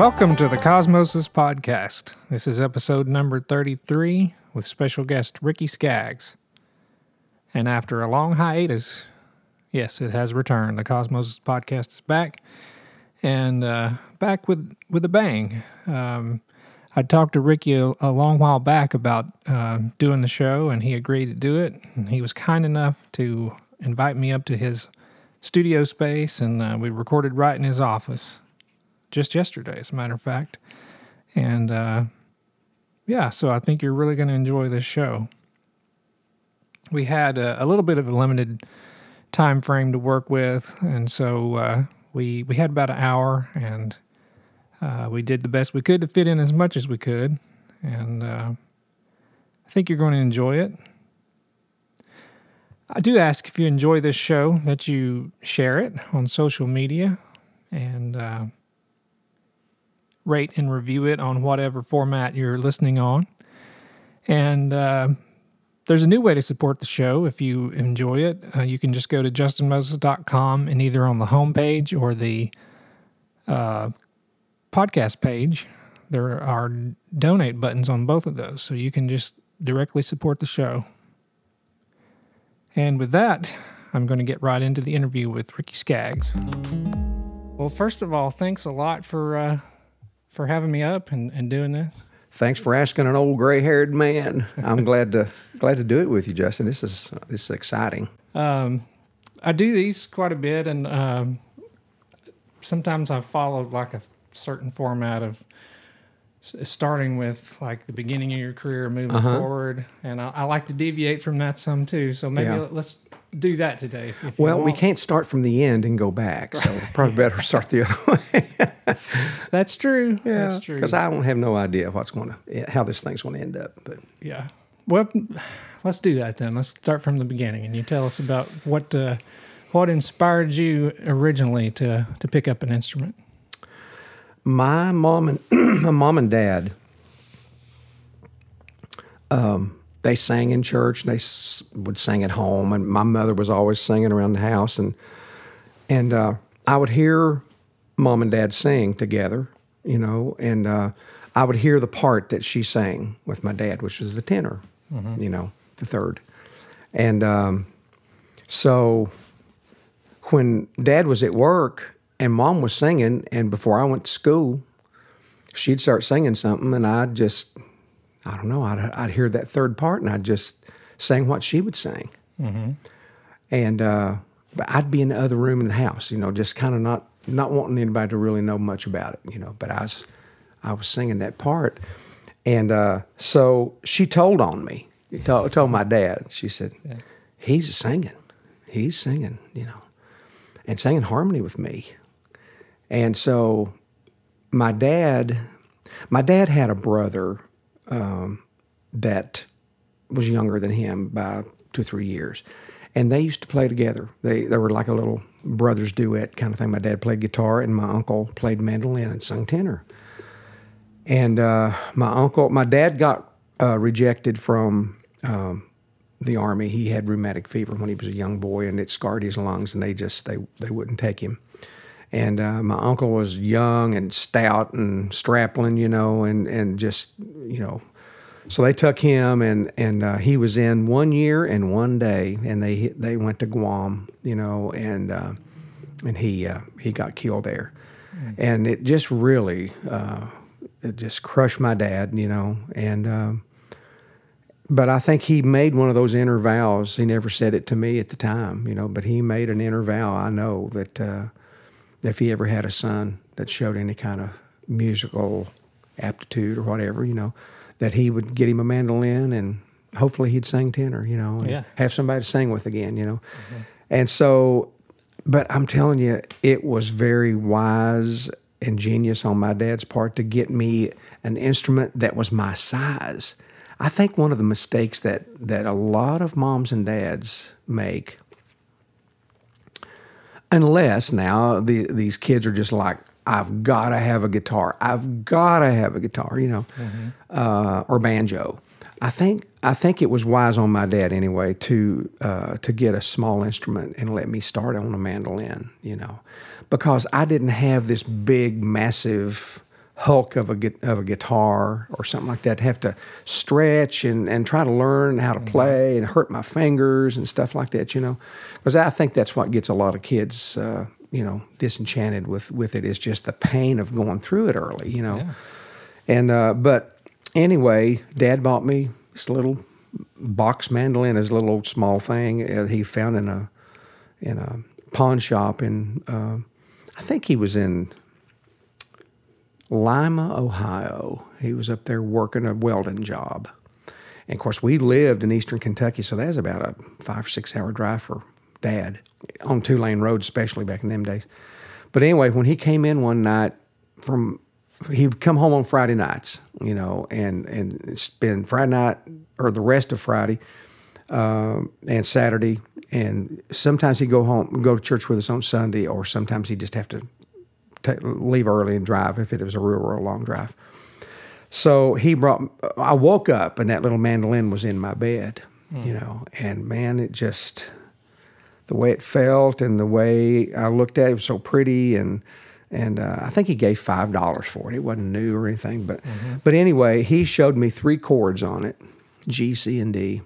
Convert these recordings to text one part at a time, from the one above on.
Welcome to the Cosmosis Podcast. This is episode number 33 with special guest Ricky Skaggs. And after a long hiatus, yes, it has returned. The Cosmosis Podcast is back and uh, back with, with a bang. Um, I talked to Ricky a, a long while back about uh, doing the show, and he agreed to do it. And he was kind enough to invite me up to his studio space, and uh, we recorded right in his office just yesterday, as a matter of fact. And uh, yeah, so I think you're really going to enjoy this show. We had a, a, little bit of a limited time frame to work with, and so uh, we we had about an hour, and uh, we did the best we could to fit in as much as we could. And uh, I think you're going to enjoy it. I do ask if you enjoy this show that you share it on social media and uh, rate and review it on whatever format you're listening on. And uh, there's a new way to support the show if you enjoy it. Uh, you can just go to justinmoses.com and either on the homepage or the uh, podcast page, there are donate buttons on both of those. So you can just directly support the show. And with that, I'm going to get right into the interview with Ricky Skaggs. Well, first of all, thanks a lot for uh, for having me up and, and doing this. Thanks for asking an old gray-haired man. I'm glad to glad to do it with you, Justin. This is this is exciting. Um, I do these quite a bit, and um, sometimes I follow like a certain format of starting with like the beginning of your career, moving uh-huh. forward, and I, I, like to deviate from that some too. So maybe yeah. let's do that today. well, we can't start from the end and go back, so probably better start the other way. That's true. Yeah, That's true. Because I don't have no idea what's going to how this thing's going to end up. But yeah, well, let's do that then. Let's start from the beginning, and you tell us about what uh, what inspired you originally to to pick up an instrument my mom and my mom and dad, um, they sang in church. They s- would sing at home, and my mother was always singing around the house, and and uh, I would hear mom and dad sang together, you know, and uh, I would hear the part that she sang with my dad, which was the tenor, mm-hmm. you know, the third, and um, so when dad was at work and mom was singing, and before I went to school, she'd start singing something, and I'd just, I don't know, I'd, I'd hear that third part, and I'd just sing what she would sing. Mm-hmm. And uh, but I'd be in the other room in the house, you know, just kind of not not wanting anybody to really know much about it, you know. But I was I was singing that part, and uh, so she told on me. Told, told my dad. She said, yeah. "He's singing, he's singing, you know, and singing harmony with me." And so my dad, my dad had a brother um, that was younger than him by two, three years. And they used to play together. They, they were like a little brothers duet kind of thing. My dad played guitar, and my uncle played mandolin and sung tenor. And uh, my uncle, my dad got uh, rejected from um, the army. He had rheumatic fever when he was a young boy, and it scarred his lungs, and they just they they wouldn't take him. And uh, my uncle was young and stout and strapping, you know, and, and just, you know, so they took him and and uh, he was in one year and one day, and they they went to Guam, you know, and uh, and he uh, he got killed there, mm. and it just really uh, it just crushed my dad, you know, and um, but I think he made one of those inner vows. He never said it to me at the time, you know, but he made an inner vow. I know that uh, if he ever had a son that showed any kind of musical aptitude or whatever, you know, that he would get him a mandolin and hopefully he'd sing tenor, you know, and yeah. have somebody to sing with again, you know. Mm-hmm. And so, but I'm telling you, it was very wise and genius on my dad's part to get me an instrument that was my size. I think one of the mistakes that that a lot of moms and dads make unless now the, these kids are just like, I've got to have a guitar. I've got to have a guitar, you know, mm-hmm. uh, or banjo. I think I think it was wise on my dad anyway to uh, to get a small instrument and let me start on a mandolin, you know, because I didn't have this big, massive hulk of a of a guitar or something like that. To have to stretch and, and try to learn how to play and hurt my fingers and stuff like that. You know, because I think that's what gets a lot of kids. Uh, you know, disenchanted with with it is just the pain of going through it early. You know, Yeah. and uh, but anyway, Dad bought me this little box mandolin, his little old small thing uh, he found in a in a pawn shop in uh, I think he was in Lima, Ohio. He was up there working a welding job. And of course, we lived in eastern Kentucky, so that was about a five or six hour drive for dad on two lane roads, especially back in them days. But anyway, when he came in one night from, he'd come home on Friday nights, you know, and, and spend Friday night or the rest of Friday um, and Saturday. And sometimes he'd go home, go to church with us on Sunday, or sometimes he'd just have to ta leave early and drive if it was a real, real long drive. So he brought. I woke up and that little mandolin was in my bed, you know, and man, it just the way it felt and the way I looked at it was so pretty and and uh, I think he gave five dollars for it. It wasn't new or anything, but but anyway, he showed me three chords on it, G, C, and D,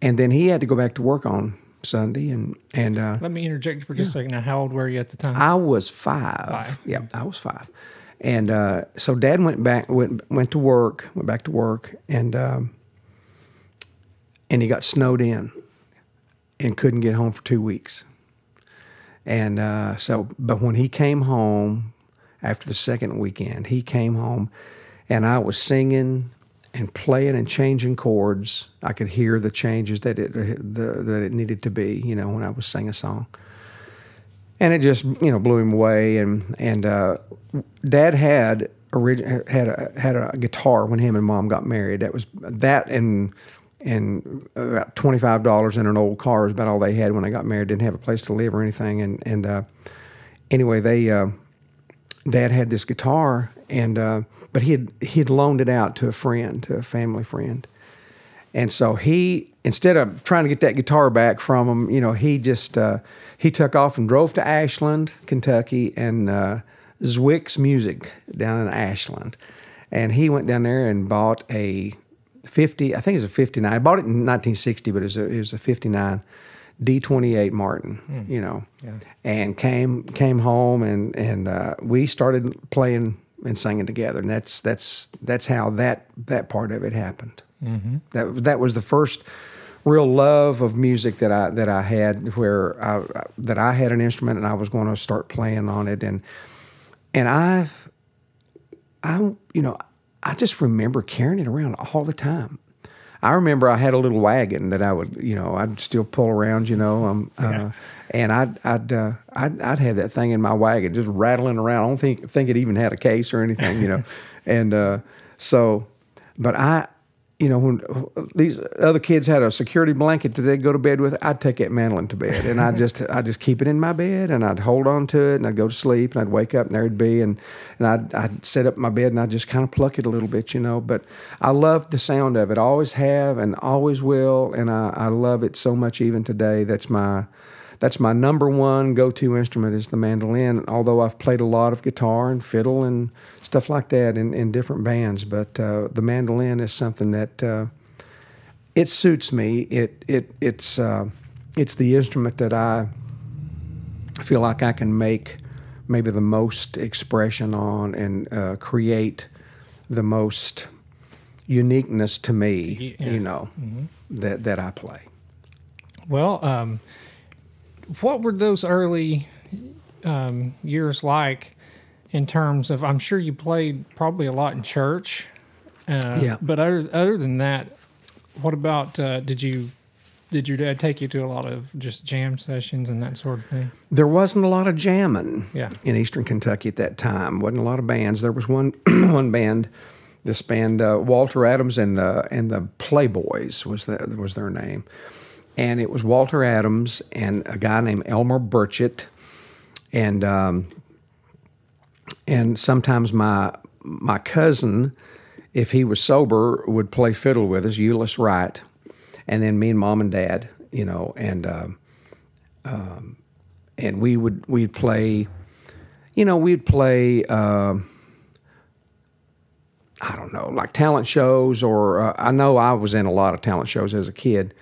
and then he had to go back to work on Sunday and and uh, Let me interject for just a second. Now, how old were you at the time? I was five. Five. Yeah, I was five. And uh, so Dad went back, went went to work, went back to work, and um, and he got snowed in, and couldn't get home for two weeks. And uh, so, but when he came home after the second weekend, he came home, and I was singing and playing and changing chords. I could hear the changes that it the, that it needed to be. You know, when I was singing a song and it just you know blew him away. And and uh, Dad had orig- had a had a guitar when him and Mom got married. That was that and and about twenty five dollars in an old car was about all they had when they got married. Didn't have a place to live or anything. And and uh, anyway, they uh, Dad had this guitar and uh, but he had he had loaned it out to a friend, to a family friend. And so he, instead of trying to get that guitar back from him, you know, he just uh, he took off and drove to Ashland, Kentucky, and uh, Zwick's Music down in Ashland, and he went down there and bought a fifty, I think it was a fifty nine. I bought it in nineteen sixty, but it was a, it was a fifty nine. D twenty eight Martin, you know, Yeah. and came came home and and uh, we started playing and singing together, and that's that's that's how that that part of it happened. Mm-hmm. That that was the first real love of music that I that I had, where I, that I had an instrument and I was going to start playing on it, and and I I you know I just remember carrying it around all the time. I remember I had a little wagon that I would, you know, I'd still pull around, you know, um, uh, and I'd I'd, uh, I'd I'd have that thing in my wagon just rattling around. I don't think think it even had a case or anything, you know, and uh, so, but I, you know, when these other kids had a security blanket that they'd go to bed with, I'd take that mandolin to bed, and I'd just I'd just keep it in my bed, and I'd hold on to it, and I'd go to sleep, and I'd wake up, and there it'd be, and and I'd I'd set up my bed, and I'd just kind of pluck it a little bit, you know. But I love the sound of it, I always have, and always will, and I I love it so much even today. That's my that's my number one go-to instrument is the mandolin. Although I've played a lot of guitar and fiddle and stuff like that in, in different bands, but uh, the mandolin is something that uh, it suits me. It it it's uh, it's the instrument that I feel like I can make maybe the most expression on and uh, create the most uniqueness to me. Yeah. You know that that I play. Well, um, what were those early um, years like in terms of? I'm sure you played probably a lot in church. Uh, Yeah. But other other than that, what about? Uh, did you did your dad take you to a lot of just jam sessions and that sort of thing? There wasn't a lot of jamming Yeah. in Eastern Kentucky at that time. wasn't a lot of bands. There was one one band, this band uh, Walter Adams and the and the Playboys was the, was their name, and it was Walter Adams and a guy named Elmer Burchett, and um, and sometimes my my cousin, if he was sober, would play fiddle with us, Euless Wright, and then me and mom and dad, you know, and. Um, and we would we'd play you know, we'd play. Uh, I don't know, like talent shows, or uh, I know I was in a lot of talent shows as a kid,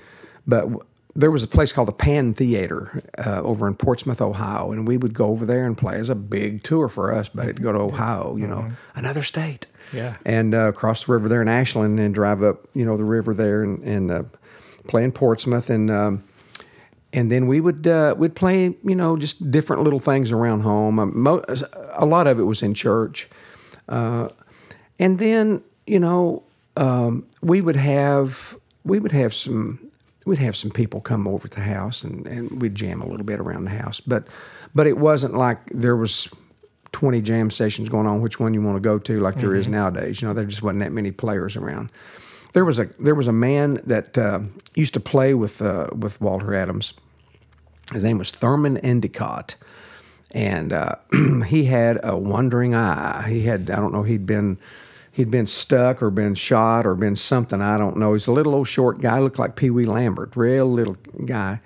but there was a place called the Pan Theater uh, over in Portsmouth, Ohio, and we would go over there and play. Was a big tour for us, but it'd go to Ohio, you know, another state. Yeah. And uh, cross the river there in Ashland and drive up, you know, the river there and, and uh, play in Portsmouth. And um, and then we would uh, we'd play, you know, just different little things around home. Um, mo- a lot of it was in church. Uh, and then, you know, um, we would have we would have some we'd have some people come over to the house and, and we'd jam a little bit around the house. But but it wasn't like there was 20 jam sessions going on, which one you want to go to, like there is nowadays. You know, there just wasn't that many players around. There was a there was a man that uh, used to play with uh, with Walter Adams. His name was Thurman Endicott, and uh, he had a wandering eye. He had I don't know he'd been he'd been stuck or been shot or been something I don't know. He's a little old short guy, looked like Pee Wee Lambert, real little guy,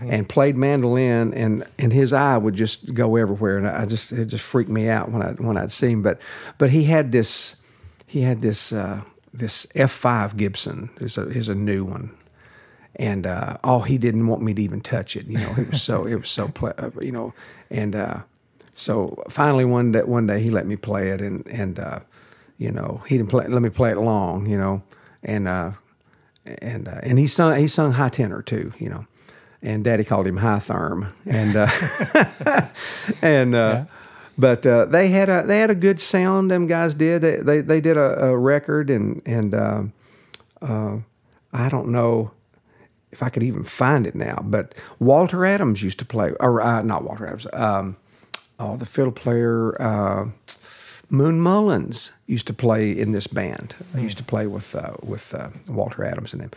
and played mandolin. And and his eye would just go everywhere, and I just it just freaked me out when I when I'd see him. But but he had this he had this uh, this F five Gibson is a is a new one and uh, oh, he didn't want me to even touch it. You know, it was so it was so uh, you know, and uh, so finally one day one day he let me play it, and and uh, you know he didn't play, let me play it long, you know, and uh, and uh, and he sung he sung high tenor too, you know, and Daddy called him high therm, and uh, and. Uh, But uh, they had a they had a good sound. Them guys did. They they, they did a, a record and and uh, uh, I don't know if I could even find it now. But Walter Adams used to play, or uh, not Walter Adams. Um, oh, the fiddle player uh, Moon Mullins used to play in this band. They used to play with uh, with uh, Walter Adams and him.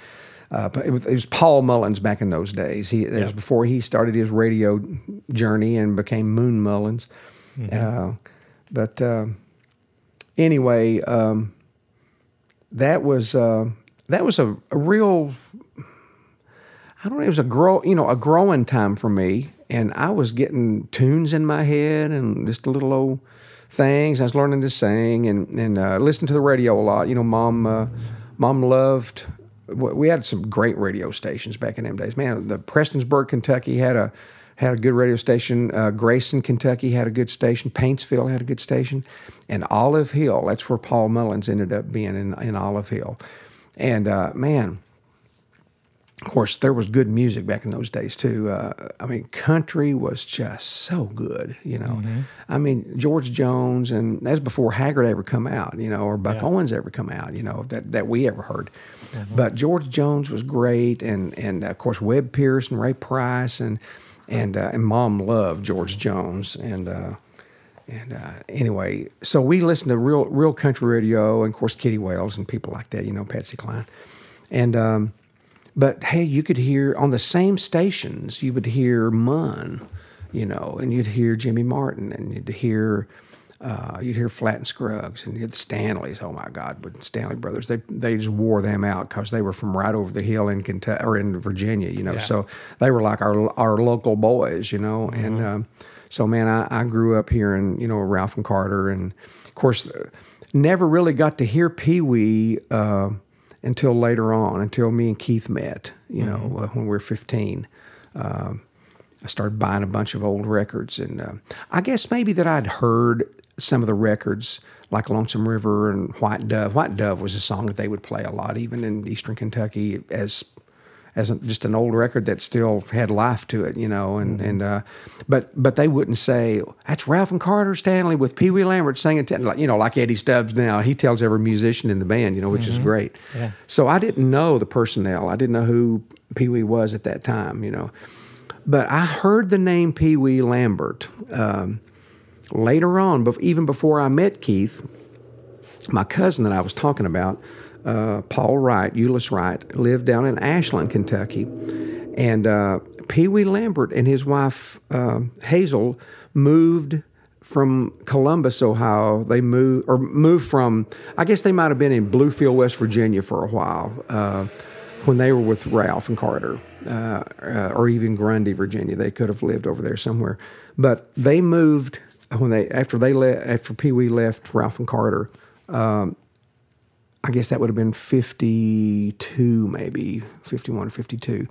Uh, but it was, it was Paul Mullins back in those days. He it was before he started his radio journey and became Moon Mullins. Uh, but uh, anyway, um, that was uh, that was a, a real I don't know. It was a grow, you know, a growing time for me, and I was getting tunes in my head and just a little old things. I was learning to sing and and uh, listen to the radio a lot. You know, mom, uh, mom loved. We had some great radio stations back in them days. Man, the Prestonsburg, Kentucky had a had a good radio station. Uh, Grayson, Kentucky had a good station. Paintsville had a good station, and Olive Hill. That's where Paul Mullins ended up being in in Olive Hill. And uh, man, of course, there was good music back in those days too. Uh, I mean, country was just so good, you know. I mean, George Jones, and that's before Haggard ever come out, you know, or Buck Yeah. Owens ever come out, you know, that, that we ever heard. But George Jones was great, and and of course Webb Pierce and Ray Price, and and uh, and Mom loved George Jones, and. Uh, and uh, anyway, so we listened to real, real country radio, and of course Kitty Wells and people like that, you know, Patsy Cline, and um, but hey, you could hear on the same stations, you would hear Munn, you know, and you'd hear Jimmy Martin, and you'd hear uh, you'd hear Flatt and Scruggs, and you'd hear the Stanleys. Oh my God, but Stanley Brothers, they they just wore them out because they were from right over the hill in Kentucky or in Virginia, you know. Yeah. So they were like our our local boys, you know, and. Um, so man, I, I grew up hearing you know Ralph and Carter, and of course, never really got to hear Pee Wee uh, until later on, until me and Keith met. You know, uh, when we were fifteen. Um, I started buying a bunch of old records, and uh, I guess maybe that I'd heard some of the records, like Lonesome River and White Dove. White Dove was a song that they would play a lot, even in Eastern Kentucky, as as a, just an old record that still had life to it, you know. And and uh, but but they wouldn't say that's Ralph and Carter Stanley with Pee Wee Lambert singing, t-, you know, like Eddie Stubbs now. He tells every musician in the band, you know, which is great. Yeah. So I didn't know the personnel. I didn't know who Pee Wee was at that time, you know. But I heard the name Pee Wee Lambert um, later on, even before I met Keith. My cousin that I was talking about, uh, Paul Wright, Euless Wright, lived down in Ashland, Kentucky, and uh, Pee Wee Lambert and his wife uh, Hazel moved from Columbus, Ohio. They moved or moved from. I guess they might have been in Bluefield, West Virginia, for a while uh, when they were with Ralph and Carter, uh, uh, or even Grundy, Virginia. They could have lived over there somewhere, but they moved when they after they left after Pee Wee left Ralph and Carter. Um, I guess that would have been 52, maybe 51 or 52.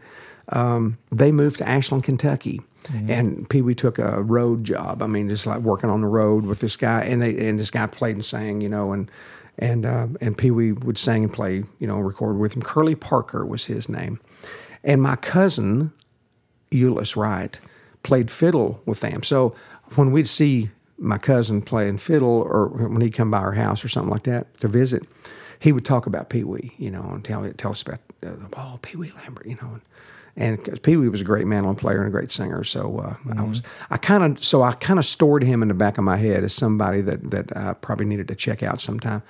Um, they moved to Ashland, Kentucky, and Pee Wee took a road job. I mean, just like working on the road with this guy, and they and this guy played and sang, you know, and and uh, and Pee Wee would sing and play, you know, record with him. Curly Parker was his name, and my cousin Euless Wright played fiddle with them. So when we'd see my cousin playing fiddle, or when he'd come by our house or something like that to visit, he would talk about Pee Wee, you know, and tell tell us about uh, oh Pee Wee Lambert, you know. And, and Pee Wee was a great mandolin player and a great singer, so uh, I was I kind of so I kind of stored him in the back of my head as somebody that that I probably needed to check out sometime.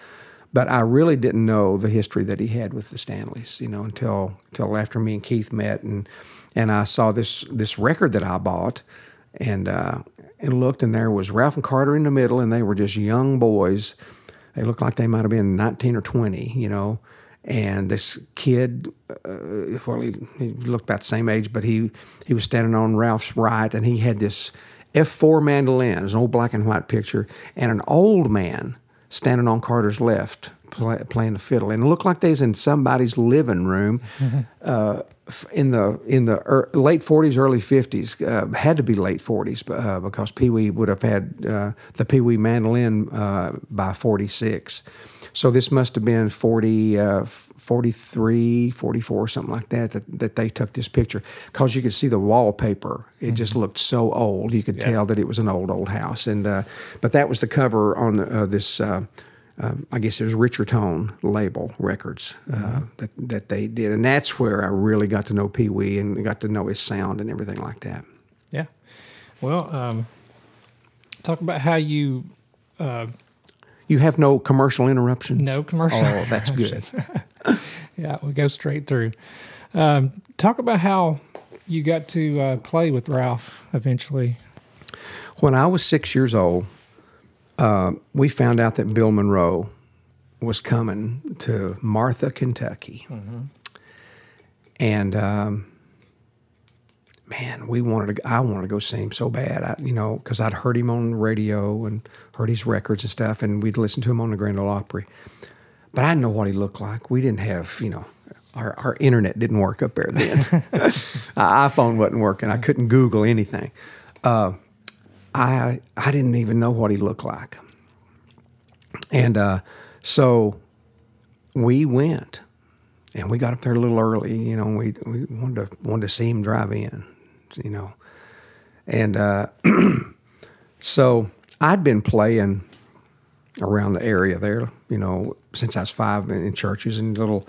But I really didn't know the history that he had with the Stanleys, you know, until until after me and Keith met and and I saw this this record that I bought and uh, and looked and there was Ralph and Carter in the middle and they were just young boys. They looked like they might have been 19 or 20, you know. And this kid, uh, well, he, he looked about the same age, but he he was standing on Ralph's right, and he had this F4 mandolin, it an old black and white picture, and an old man standing on Carter's left play, playing the fiddle, and it looked like they was in somebody's living room uh, in the in the er, late 40s, early 50s. Uh, had to be late 40s uh, because Pee Wee would have had uh, the Pee Wee mandolin uh, by 46. So this must have been 40, uh, 43, 44, something like that, that, that they took this picture. Because you could see the wallpaper. It just looked so old. You could tell that it was an old, old house. And uh, But that was the cover on the, uh, this, uh, um, I guess it was Rich-R-Tone label records uh, that, that they did. And that's where I really got to know Pee Wee and got to know his sound and everything like that. Yeah. Well, um, talk about how you You have no commercial interruptions? no commercial. Oh, that's good. yeah, we go straight through. Um, talk about how you got to uh, play with Ralph eventually. When I was six years old, uh, we found out that Bill Monroe was coming to Martha, Kentucky. And um, man, we wanted to. I wanted to go see him so bad, I, you know, because I'd heard him on the radio and heard his records and stuff, and we'd listen to him on the Grand Ole Opry. But I didn't know what he looked like. We didn't have, you know, our, our internet didn't work up there then. IPhone wasn't working. I couldn't Google anything. Uh, I I didn't even know what he looked like. And uh, so we went, and we got up there a little early. You know, we we wanted to wanted to see him drive in. You know, and uh, so I'd been playing around the area there. You know, since I was five in in churches and little.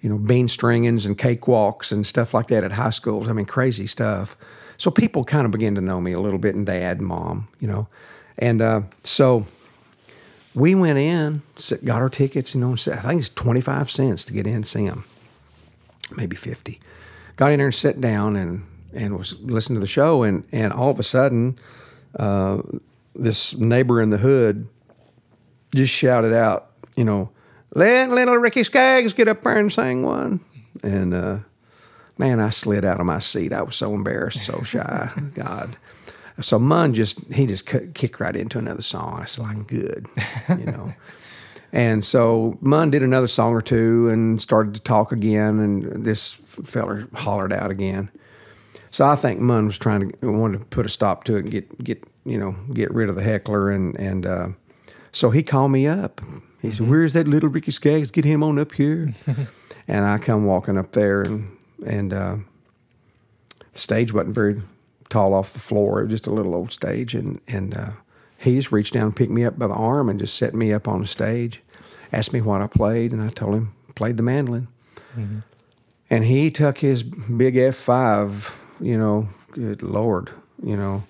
You know, bean stringings and cakewalks and stuff like that at high schools. I mean, crazy stuff. So people kind of began to know me a little bit, and dad and mom, you know. And uh, so we went in, got our tickets, you know, I think it's 25 cents to get in and see him, maybe 50. Got in there and sat down and, and was listening to the show, and, and all of a sudden, uh, this neighbor in the hood just shouted out, you know, let little Ricky Skaggs get up there and sing one. And uh, man, I slid out of my seat. I was so embarrassed, so shy. God. So Munn just he just cut, kicked right into another song. I was like, good, you know. and so Munn did another song or two and started to talk again, and this feller hollered out again. So I think Munn was trying to wanted to put a stop to it and get get you know get rid of the heckler, and and uh, so he called me up. He said, "Where's that little Ricky Skaggs? Get him on up here." and I come walking up there, and and uh, the stage wasn't very tall off the floor. It was just a little old stage, and and uh, he just reached down and picked me up by the arm and just set me up on the stage, asked me what I played, and I told him played the mandolin. And he took his big F five, you know, good lord, you know,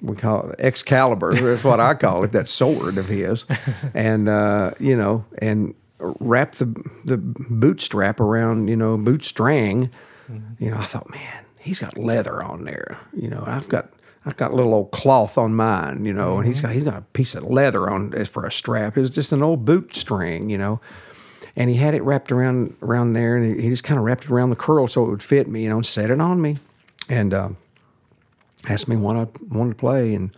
we call it Excalibur. That's what I call it. That sword of his, and uh, you know, and wrap the the boot strap around, you know, boot string. You know, I thought, man, he's got leather on there. You know, I've got I've got a little old cloth on mine. You know, and he's got he's got a piece of leather on as for a strap. It was just an old boot string. You know. And he had it wrapped around around there, and he, he just kind of wrapped it around the curl so it would fit me, you know, and set it on me. And uh, asked me what I wanted to play, and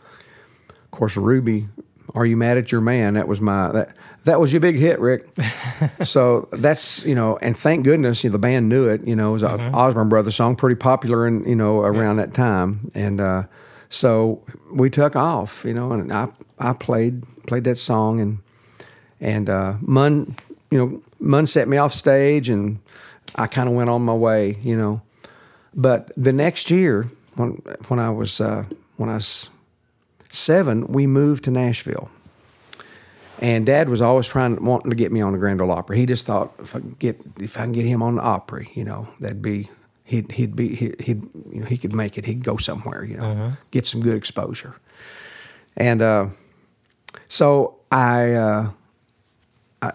of course, Ruby, "Are You Mad at Your Man?" That was my that that was your big hit, Rick. so that's you know, and thank goodness you know, the band knew it. You know, it was an Osborne Brothers song, pretty popular, and you know around that time, and uh, so we took off. You know, and I I played played that song, and and uh, Mun, you know, Mun set me off stage, and I kind of went on my way. You know, but the next year when when I was uh, when I was seven, we moved to Nashville. And Dad was always trying, wanting to get me on the Grand Ole Opry. He just thought if I can get, if I can get him on the Opry, you know, that'd be, he'd, he'd be, he'd, he'd you know, he could make it. He'd go somewhere, you know, get some good exposure. And uh, so I, uh, I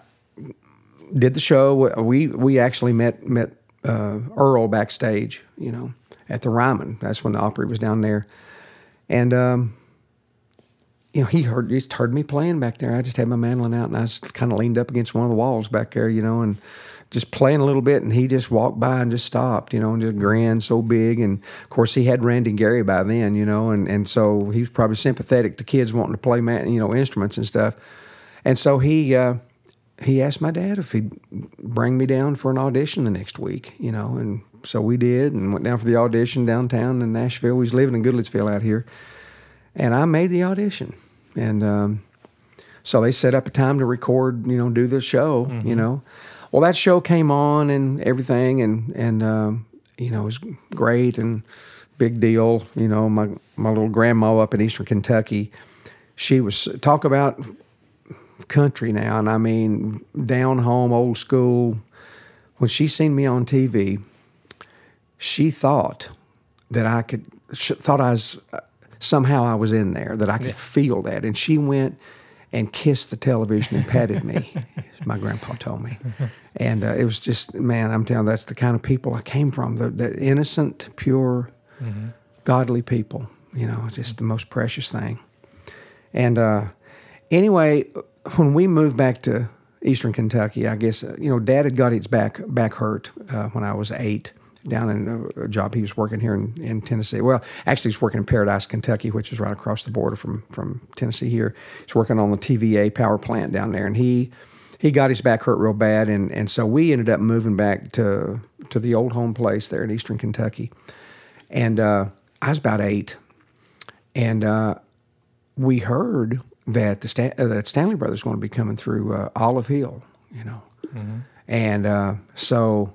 did the show. We we actually met met uh, Earl backstage, you know, at the Ryman. That's when the Opry was down there, and. Um, you know, he heard he just heard me playing back there. I just had my mandolin out and I was kind of leaned up against one of the walls back there, you know, and just playing a little bit. And he just walked by and just stopped, you know, and just grinned so big. And of course, he had Randy and Gary by then, you know, and, and so he was probably sympathetic to kids wanting to play, man, you know, instruments and stuff. And so he uh, he asked my dad if he'd bring me down for an audition the next week, you know, and so we did and went down for the audition downtown in Nashville. We was living in Goodlettsville out here, and I made the audition and um, so they set up a time to record, you know, do the show, mm-hmm. you know. Well, that show came on and everything, and and um, you know it was great and big deal. You know, my my little grandma up in Eastern Kentucky, she was talk about country now, and I mean down home, old school. When she seen me on TV, she thought that I could thought I was somehow I was in there, that I could yeah. feel that. And she went and kissed the television and patted me, my grandpa told me. And uh, it was just, man, I'm telling you, that's the kind of people I came from the, the innocent, pure, mm-hmm. godly people, you know, just the most precious thing. And uh, anyway, when we moved back to Eastern Kentucky, I guess, uh, you know, dad had got his back, back hurt uh, when I was eight down in a, job he was working here in, in Tennessee. Well, actually, he's working in Paradise, Kentucky, which is right across the border from from Tennessee. Here, he's working on the TVA power plant down there, and he he got his back hurt real bad, and and so we ended up moving back to to the old home place there in Eastern Kentucky, and uh, I was about eight, and uh, we heard that the Stan- uh, that Stanley Brothers going to be coming through uh, Olive Hill, you know, mm-hmm. and uh, so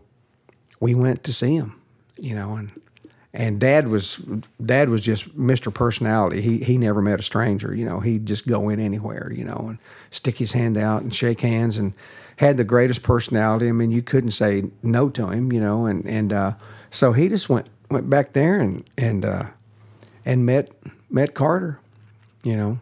we went to see him, you know, and and dad was dad was just Mr. Personality. He he never met a stranger, you know. He'd just go in anywhere, you know, and stick his hand out and shake hands and had the greatest personality. I mean, you couldn't say no to him, you know, and and uh, so he just went went back there and and uh, and met met Carter, you know.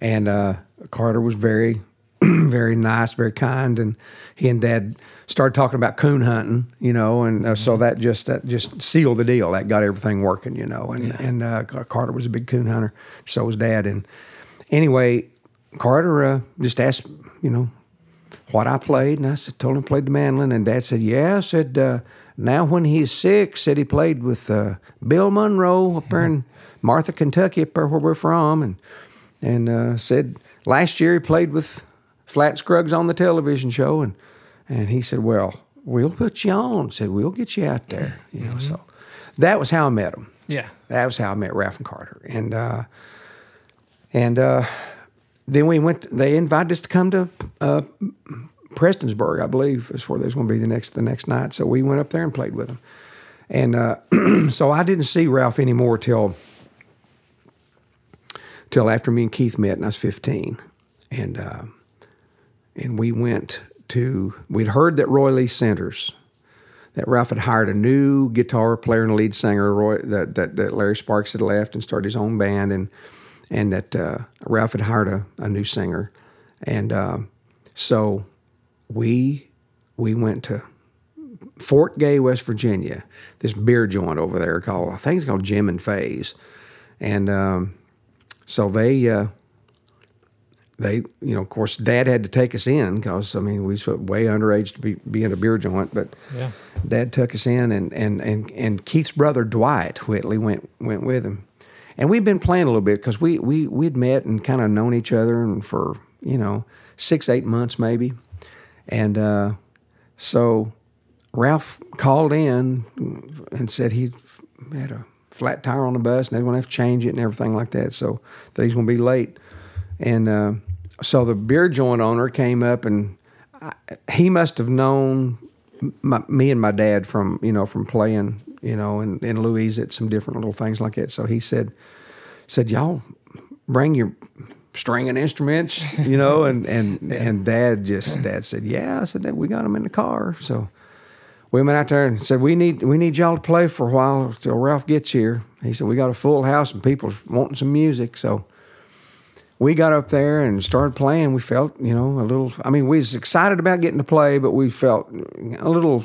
And uh, Carter was very very nice, very kind, and he and Dad started talking about coon hunting, you know, and uh, so mm-hmm. that just that just sealed the deal. That got everything working, you know. And yeah. and uh, Carter was a big coon hunter, so was Dad. And anyway, Carter uh, just asked, you know, what I played, and I said, told him I played the mandolin, and Dad said, yeah. I said, uh, now when he's sick, said he played with uh, Bill Monroe up there in Martha, Kentucky, up there where we're from, and and uh, said last year he played with Flatt Scruggs on the television show, and and he said, "Well, we'll put you on." Said, "We'll get you out there." You know, mm-hmm. so that was how I met him. Yeah, that was how I met Ralph and Carter, and uh, and uh, then we went. They invited us to come to uh, Prestonsburg, I believe, is where they was going to be the next the next night. So we went up there and played with them, and uh, so I didn't see Ralph anymore till till after me and Keith met, and I was fifteen, and uh, and we went to. We'd heard that Roy Lee Centers, that Ralph had hired a new guitar player and lead singer. Roy that that, that Larry Sparks had left and started his own band, and and that uh, Ralph had hired a, a new singer, and uh, so we we went to Fort Gay, West Virginia, this beer joint over there called I think it's called Jim and Faye's, and um, so they uh, they, you know, of course, Dad had to take us in because I mean we were way underage to be, be in a beer joint, but Yeah. Dad took us in, and and and and Keith's brother Dwight Whitley went went with him, and we'd been playing a little bit because we we we'd met and kind of known each other and for you know six eight months maybe, and uh, so Ralph called in and said he had a flat tire on the bus and they were going to have to change it and everything like that. So that he's going to be late. And uh, so the beer joint owner came up and I, he must have known my, me and my dad from, you know, from playing, you know, in, in Louisa at some different little things like that. So he said, said, y'all bring your stringing instruments, you know, and, and, and dad just, dad said, yeah, I said, we got them in the car. So, we went out there and said, "We need we need y'all to play for a while till Ralph gets here." He said, "We got a full house and people wanting some music." So we got up there and started playing. We felt, you know, a little. I mean, we was excited about getting to play, but we felt a little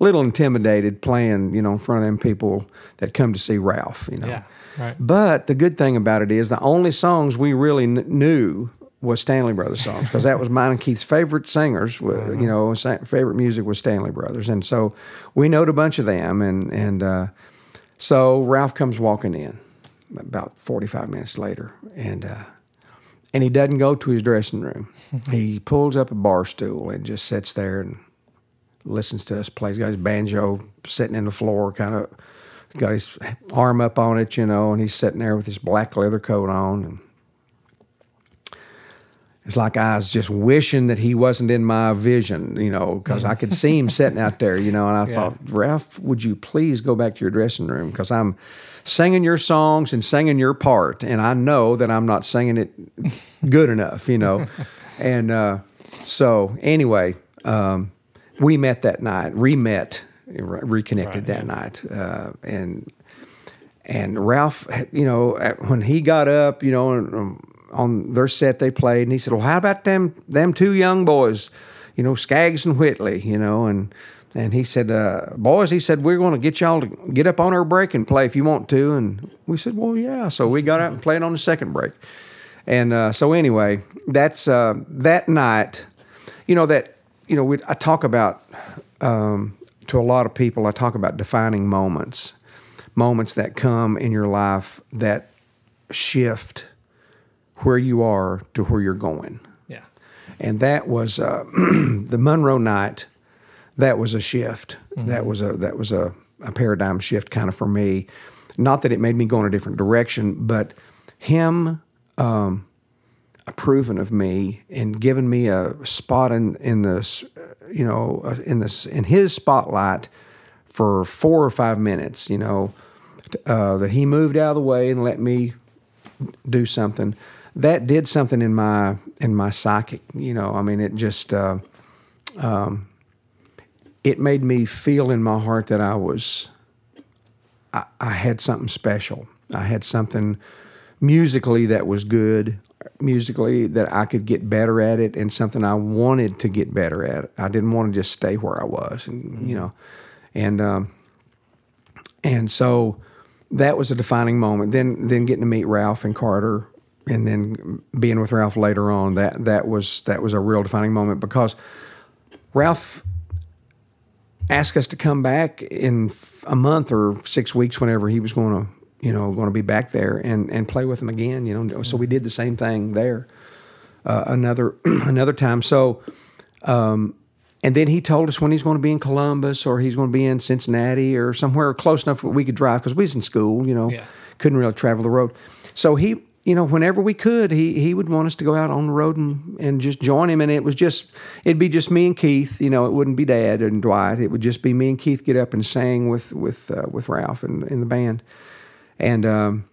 little intimidated playing, you know, in front of them people that come to see Ralph. You know. Yeah. Right. But the good thing about it is the only songs we really kn- knew was Stanley Brothers songs because that was mine and Keith's favorite singers. wa- You know, favorite music was Stanley Brothers, and so we knowed a bunch of them. And and uh, so Ralph comes walking in about forty five minutes later, and uh, and he doesn't go to his dressing room. he pulls up a bar stool and just sits there and listens to us play. He's got his banjo sitting in the floor, kind of got his arm up on it, you know, and he's sitting there with his black leather coat on. And it's like I was just wishing that he wasn't in my vision, you know, because I could see him sitting out there, you know, and I Yeah. thought, Ralph, would you please go back to your dressing room? Because I'm singing your songs and singing your part, and I know that I'm not singing it good enough, you know. and uh, so, anyway, um, we met that night, re-met, re- reconnected Right, that night, uh, and and Ralph, you know, when he got up, you know, and, um, on their set they played, and he said, "Well, how about them them two young boys, you know, Skaggs and Whitley, you know?" And and he said, uh, "Boys," he said, "we're going to get y'all to get up on our break and play if you want to." And we said, "Well, yeah." So we got out and played on the second break. And uh, so anyway, that's uh, that night. You know that you know we, I talk about um, to a lot of people. I talk about defining moments, moments that come in your life that shift where you are to where you're going. Yeah. And that was uh, the Monroe night. That was a shift. That was a that was a, a paradigm shift kind of for me. Not that it made me go in a different direction, but him um, approving of me and giving me a spot in in this, you know, uh, in this in his spotlight for four or five minutes. You know, uh, that he moved out of the way and let me do something that did something in my in my psychic you know i mean it just uh, um, it made me feel in my heart that i was I, I had something special. I had something musically that was good musically that i could get better at it and something i wanted to get better at. I didn't want to just stay where i was and you know. And um, and so that was a defining moment. Then then getting to meet Ralph and Carter, and then being with Ralph later on that that was that was a real defining moment because Ralph asked us to come back in a month or six weeks, whenever he was going to you know going to be back there and and play with him again. You know, so we did the same thing there uh, another another time. So. Um, and then he told us when he's going to be in Columbus or he's going to be in Cincinnati or somewhere close enough where we could drive because we was in school, you know, Yeah. couldn't really travel the road. So he, you know, whenever we could, he he would want us to go out on the road and, and just join him. And it was just, it'd be just me and Keith. You know, it wouldn't be Dad and Dwight. It would just be me and Keith get up and sing with with uh, with Ralph and in the band. And um,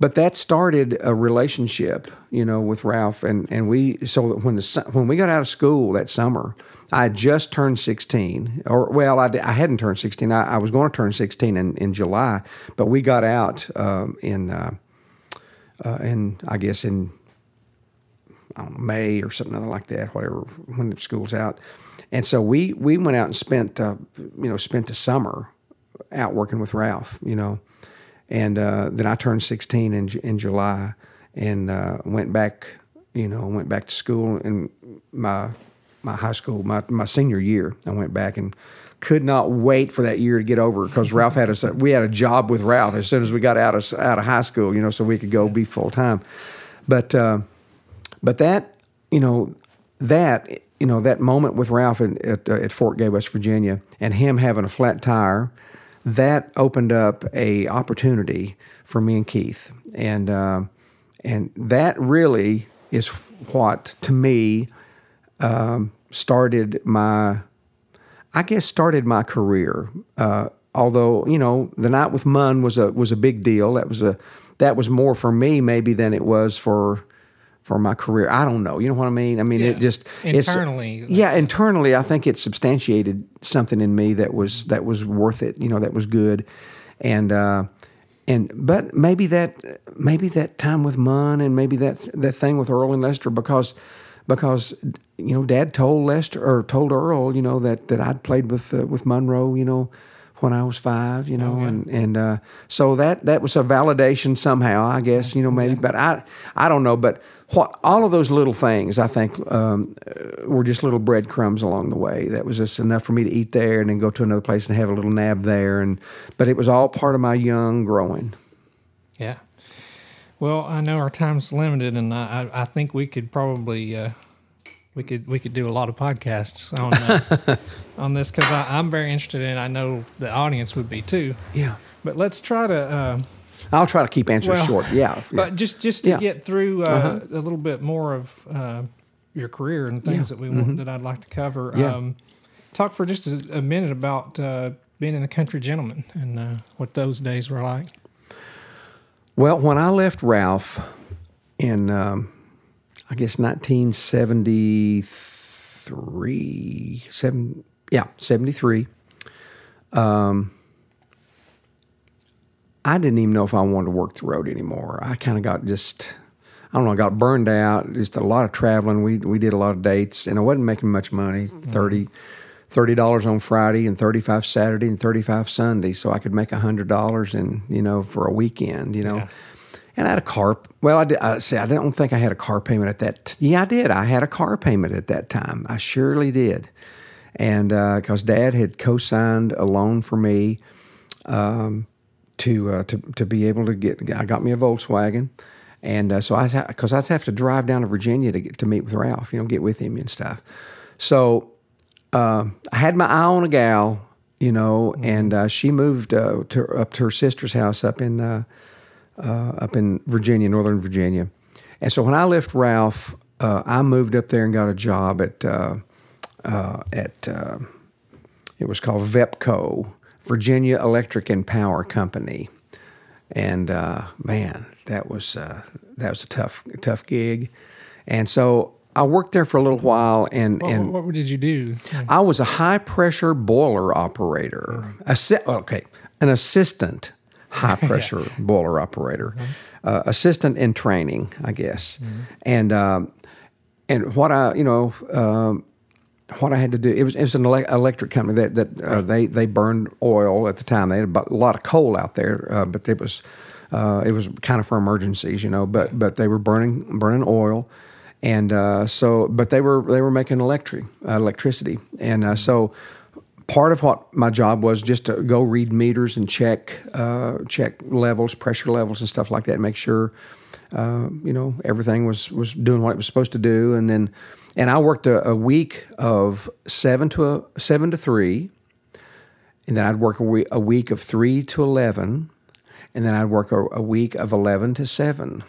but that started a relationship, you know, with Ralph, and and we so that when the when we got out of school that summer, I had just turned sixteen, or well, I, I hadn't turned sixteen. I, I was going to turn sixteen in, in July, but we got out um, in uh, uh, in I guess in know, May or something other like that, whatever when school's out, and so we we went out and spent uh, you know spent the summer out working with Ralph, you know, and uh, then I turned 16 in in July and uh, went back you know, went back to school in my my high school, my my senior year. I went back and could not wait for that year to get over because Ralph had us. We had a job with Ralph as soon as we got out of out of high school, you know, so we could go be full time. But uh, but that you know that you know that moment with Ralph at at, uh, at Fort Gay, West Virginia, and him having a flat tire, that opened up a opportunity for me and Keith, and uh, and that really is what to me um, started my, I guess started my career. Uh, although you know the night with Munn was a was a big deal. That was a that was more for me maybe than it was for for my career. I don't know. You know what I mean? I mean, Yeah. it just Internally, It's, yeah, internally, I think it substantiated something in me that was that was worth it. You know, that was good, and uh, and but maybe that maybe that time with Munn and maybe that that thing with Earl and Lester because because you know Dad told Lester or told Earl you know that that I'd played with uh, with Monroe you know when I was five you know and and uh, so that that was a validation somehow I guess you know maybe but I I don't know but what all of those little things I think um, uh, were just little breadcrumbs along the way that was just enough for me to eat there and then go to another place and have a little nab there and but it was all part of my young growing. Yeah. Well, I know our time's limited, and I, I think we could probably uh, we could we could do a lot of podcasts on uh, on this because I'm very interested in. it. I know the audience would be too. Yeah. But let's try to. Uh, I'll try to keep answers Well, short. Yeah. But just just to Yeah. get through uh, Uh-huh. a little bit more of uh, your career and things Yeah. that we want that I'd like to cover. Yeah. Um, talk for just a, a minute about uh, being in the country gentleman and uh, what those days were like. Well, when I left Ralph in, um, I guess, 1973, seven, yeah, 73, um, I didn't even know if I wanted to work the road anymore. I kind of got just, I don't know, I got burned out. Just a lot of traveling. We we did a lot of dates, and I wasn't making much money. Thirty. Thirty dollars on Friday and thirty-five Saturday and thirty-five Sunday, so I could make hundred dollars in you know for a weekend, you know. Yeah. And I had a car. Well, I did. I say I don't think I had a car payment at that. Yeah, I did. I had a car payment at that time. I surely did, and because Dad had co-signed a loan for me um, to uh, to to be able to get. I got me a Volkswagen, and uh, so I because I'd have to drive down to Virginia to get to meet with Ralph. You know, get with him and stuff. So um, I had my eye on a gal, you know, and uh, she moved uh, to up to her sister's house up in uh, uh, up in Virginia, Northern Virginia. And so when I left Ralph, uh, I moved up there and got a job at uh, uh, at uh, it was called VEPCO, Virginia Electric and Power Company. And uh, man, that was uh, that was a tough tough gig. And so I worked there for a little while, and What, and what did you do? I was a high pressure boiler operator. Assi- okay, an assistant high pressure boiler operator, uh, assistant in training, I guess. And um, and what I you know. Um, what I had to do it was, it was an ele- electric company that that uh, they they burned oil at the time. They had a lot of coal out there, uh, but it was uh, it was kind of for emergencies, you know. But but they were burning burning oil, and uh, so but they were they were making electric uh, electricity, and uh, so part of what my job was just to go read meters and check uh, check levels, pressure levels, and stuff like that, and make sure uh, you know everything was was doing what it was supposed to do, and then and I worked a, a week of seven to a, seven to three, and then I'd work a week, a week of three to eleven, and then I'd work a, a week of eleven to seven.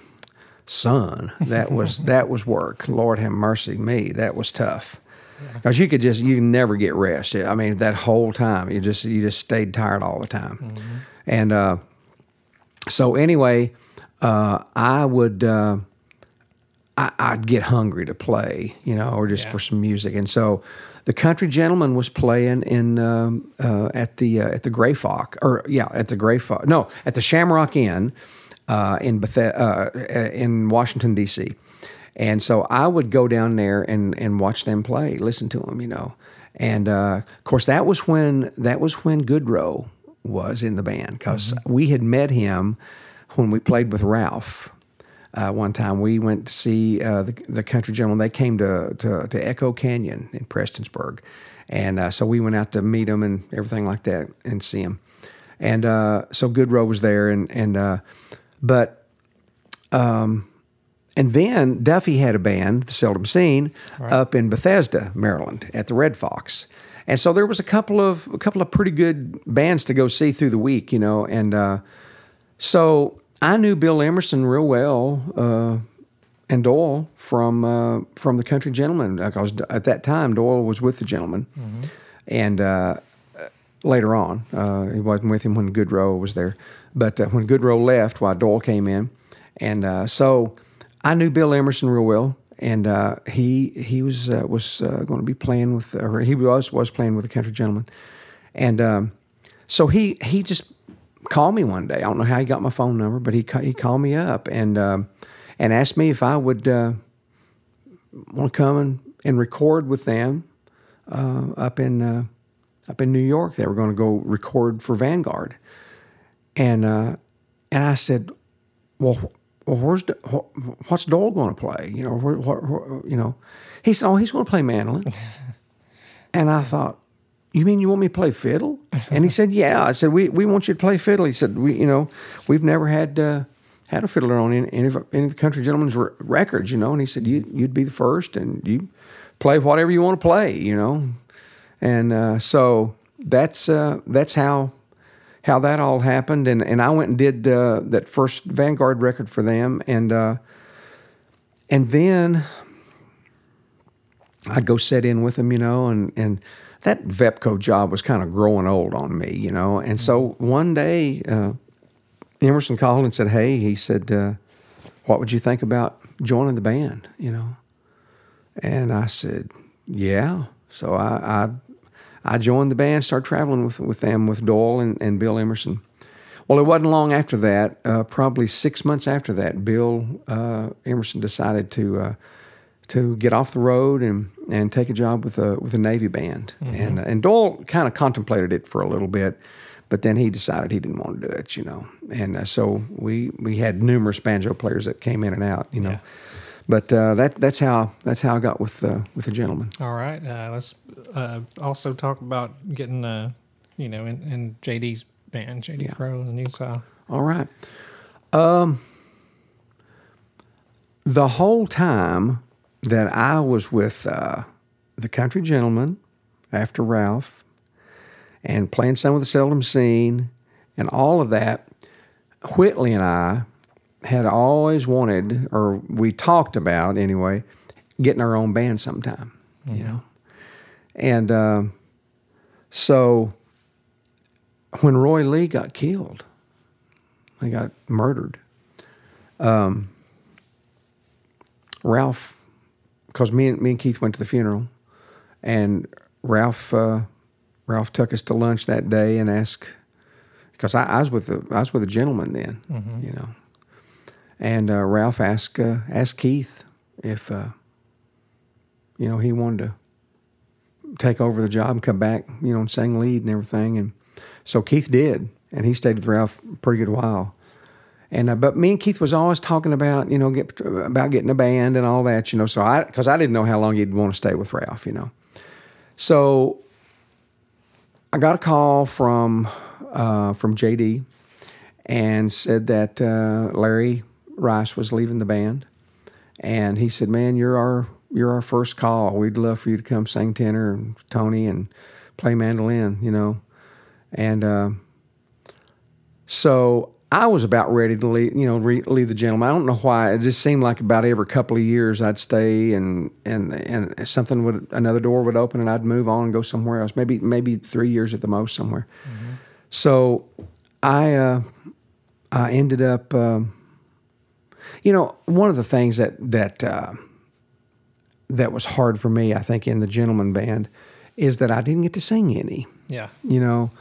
Son, that was that was work. Lord have mercy, me. That was tough. Because you could just you never get rest. I mean, that whole time you just you just stayed tired all the time, and uh, so anyway, uh, I would uh, I, I'd get hungry to play, you know, or just Yeah. for some music, and so the Country Gentlemen was playing in um, uh, at the uh, at the Gray Fox, or yeah, at the Gray Fox, no, at the Shamrock Inn uh, in Beth- uh, in Washington D.C. And so I would go down there and, and watch them play, listen to them, you know. And uh, of course, that was when that was when Gaudreau was in the band because we had met him when we played with Ralph. Uh, one time we went to see uh, the, the country gentlemen. They came to, to, to Echo Canyon in Prestonsburg. And uh, so we went out to meet them and everything like that and see them. And uh, so Gaudreau was there. And, and uh, but, um, and then Duffey had a band, the Seldom Scene, up in Bethesda, Maryland, at the Red Fox. And so there was a couple of a couple of pretty good bands to go see through the week, you know. And uh, so I knew Bill Emerson real well uh, and Doyle from uh, from the Country Gentlemen. Because at that time Doyle was with the Gentlemen, and uh, later on uh, he wasn't with him when Gaudreau was there. But uh, when Gaudreau left, while Doyle came in, and uh, so I knew Bill Emerson real well. And uh, he he was uh, was uh, going to be playing with, or he was was playing with the Country Gentlemen, and um, so he he just called me one day. I don't know how he got my phone number, but he he called me up and um, and asked me if I would uh, want to come and, and record with them up in up in New York. They were going to go record for Vanguard, and uh, and I said, well. Well, where's the, what's Doyle going to play? You know, where, where, where- you know. He said, "Oh, he's going to play mandolin." and I thought, you mean you want me to play fiddle? And he said, yeah. I said, we, we want you to play fiddle. He said, we, you know, we've never had uh, had a fiddler on any, any, of, any of the country gentlemen's r- records, you know. And he said, you, you'd be the first and you play whatever you want to play, you know. And uh, so that's uh, that's how how that all happened. And, and I went and did uh, that first Vanguard record for them. And, uh, and then I'd go sit in with them, you know, and, and that Vepco job was kind of growing old on me, you know. And so one day, uh, Emerson called and said, Hey, he said, uh, What would you think about joining the band, you know? And I said, Yeah. So I, I, I joined the band, started traveling with, with them, with Doyle and, and Bill Emerson. Well, it wasn't long after that, uh, probably six months after that, Bill uh, Emerson decided to uh, to get off the road and, and take a job with a with a Navy band. And and Doyle kind of contemplated it for a little bit, but then he decided he didn't want to do it, you know. And uh, so we we had numerous banjo players that came in and out, you know. Yeah. But uh, that that's how that's how I got with uh, with the gentleman. All right. Uh, let's uh, also talk about getting, uh, you know, in, in JD's band, JD Yeah. Crowe, the New South. All right. Um, the whole time that I was with uh, the Country Gentlemen after Ralph and playing some of the Seldom Scene and all of that, Whitley and I had always wanted, or we talked about anyway, getting our own band sometime, you know. And um so when Roy Lee got killed, he got murdered. Um, Ralph, because me and me and Keith went to the funeral, and Ralph uh, Ralph took us to lunch that day and asked because I, I was with the I was with a gentleman then, you know, and uh, Ralph asked uh, asked Keith if uh, you know he wanted to take over the job and come back, you know, and sing lead and everything, and so Keith did, and he stayed with Ralph a pretty good while. And uh, but me and Keith was always talking about you know get about getting a band and all that you know so I because I didn't know how long he'd want to stay with Ralph you know, so I got a call from uh, from JD and said that uh, Larry Rice was leaving the band, and he said, "Man, you're our you're our first call. We'd love for you to come sing tenor and Tony and play mandolin, you know." And uh, so I was about ready to leave, you know, re- leave the gentleman. I don't know why. It just seemed like about every couple of years I'd stay and and and something would another door would open and I'd move on and go somewhere else. Maybe maybe three years at the most somewhere. So I uh, I ended up, um, you know, one of the things that that uh, that was hard for me, I think, in the gentleman band, is that I didn't get to sing any Yeah. you know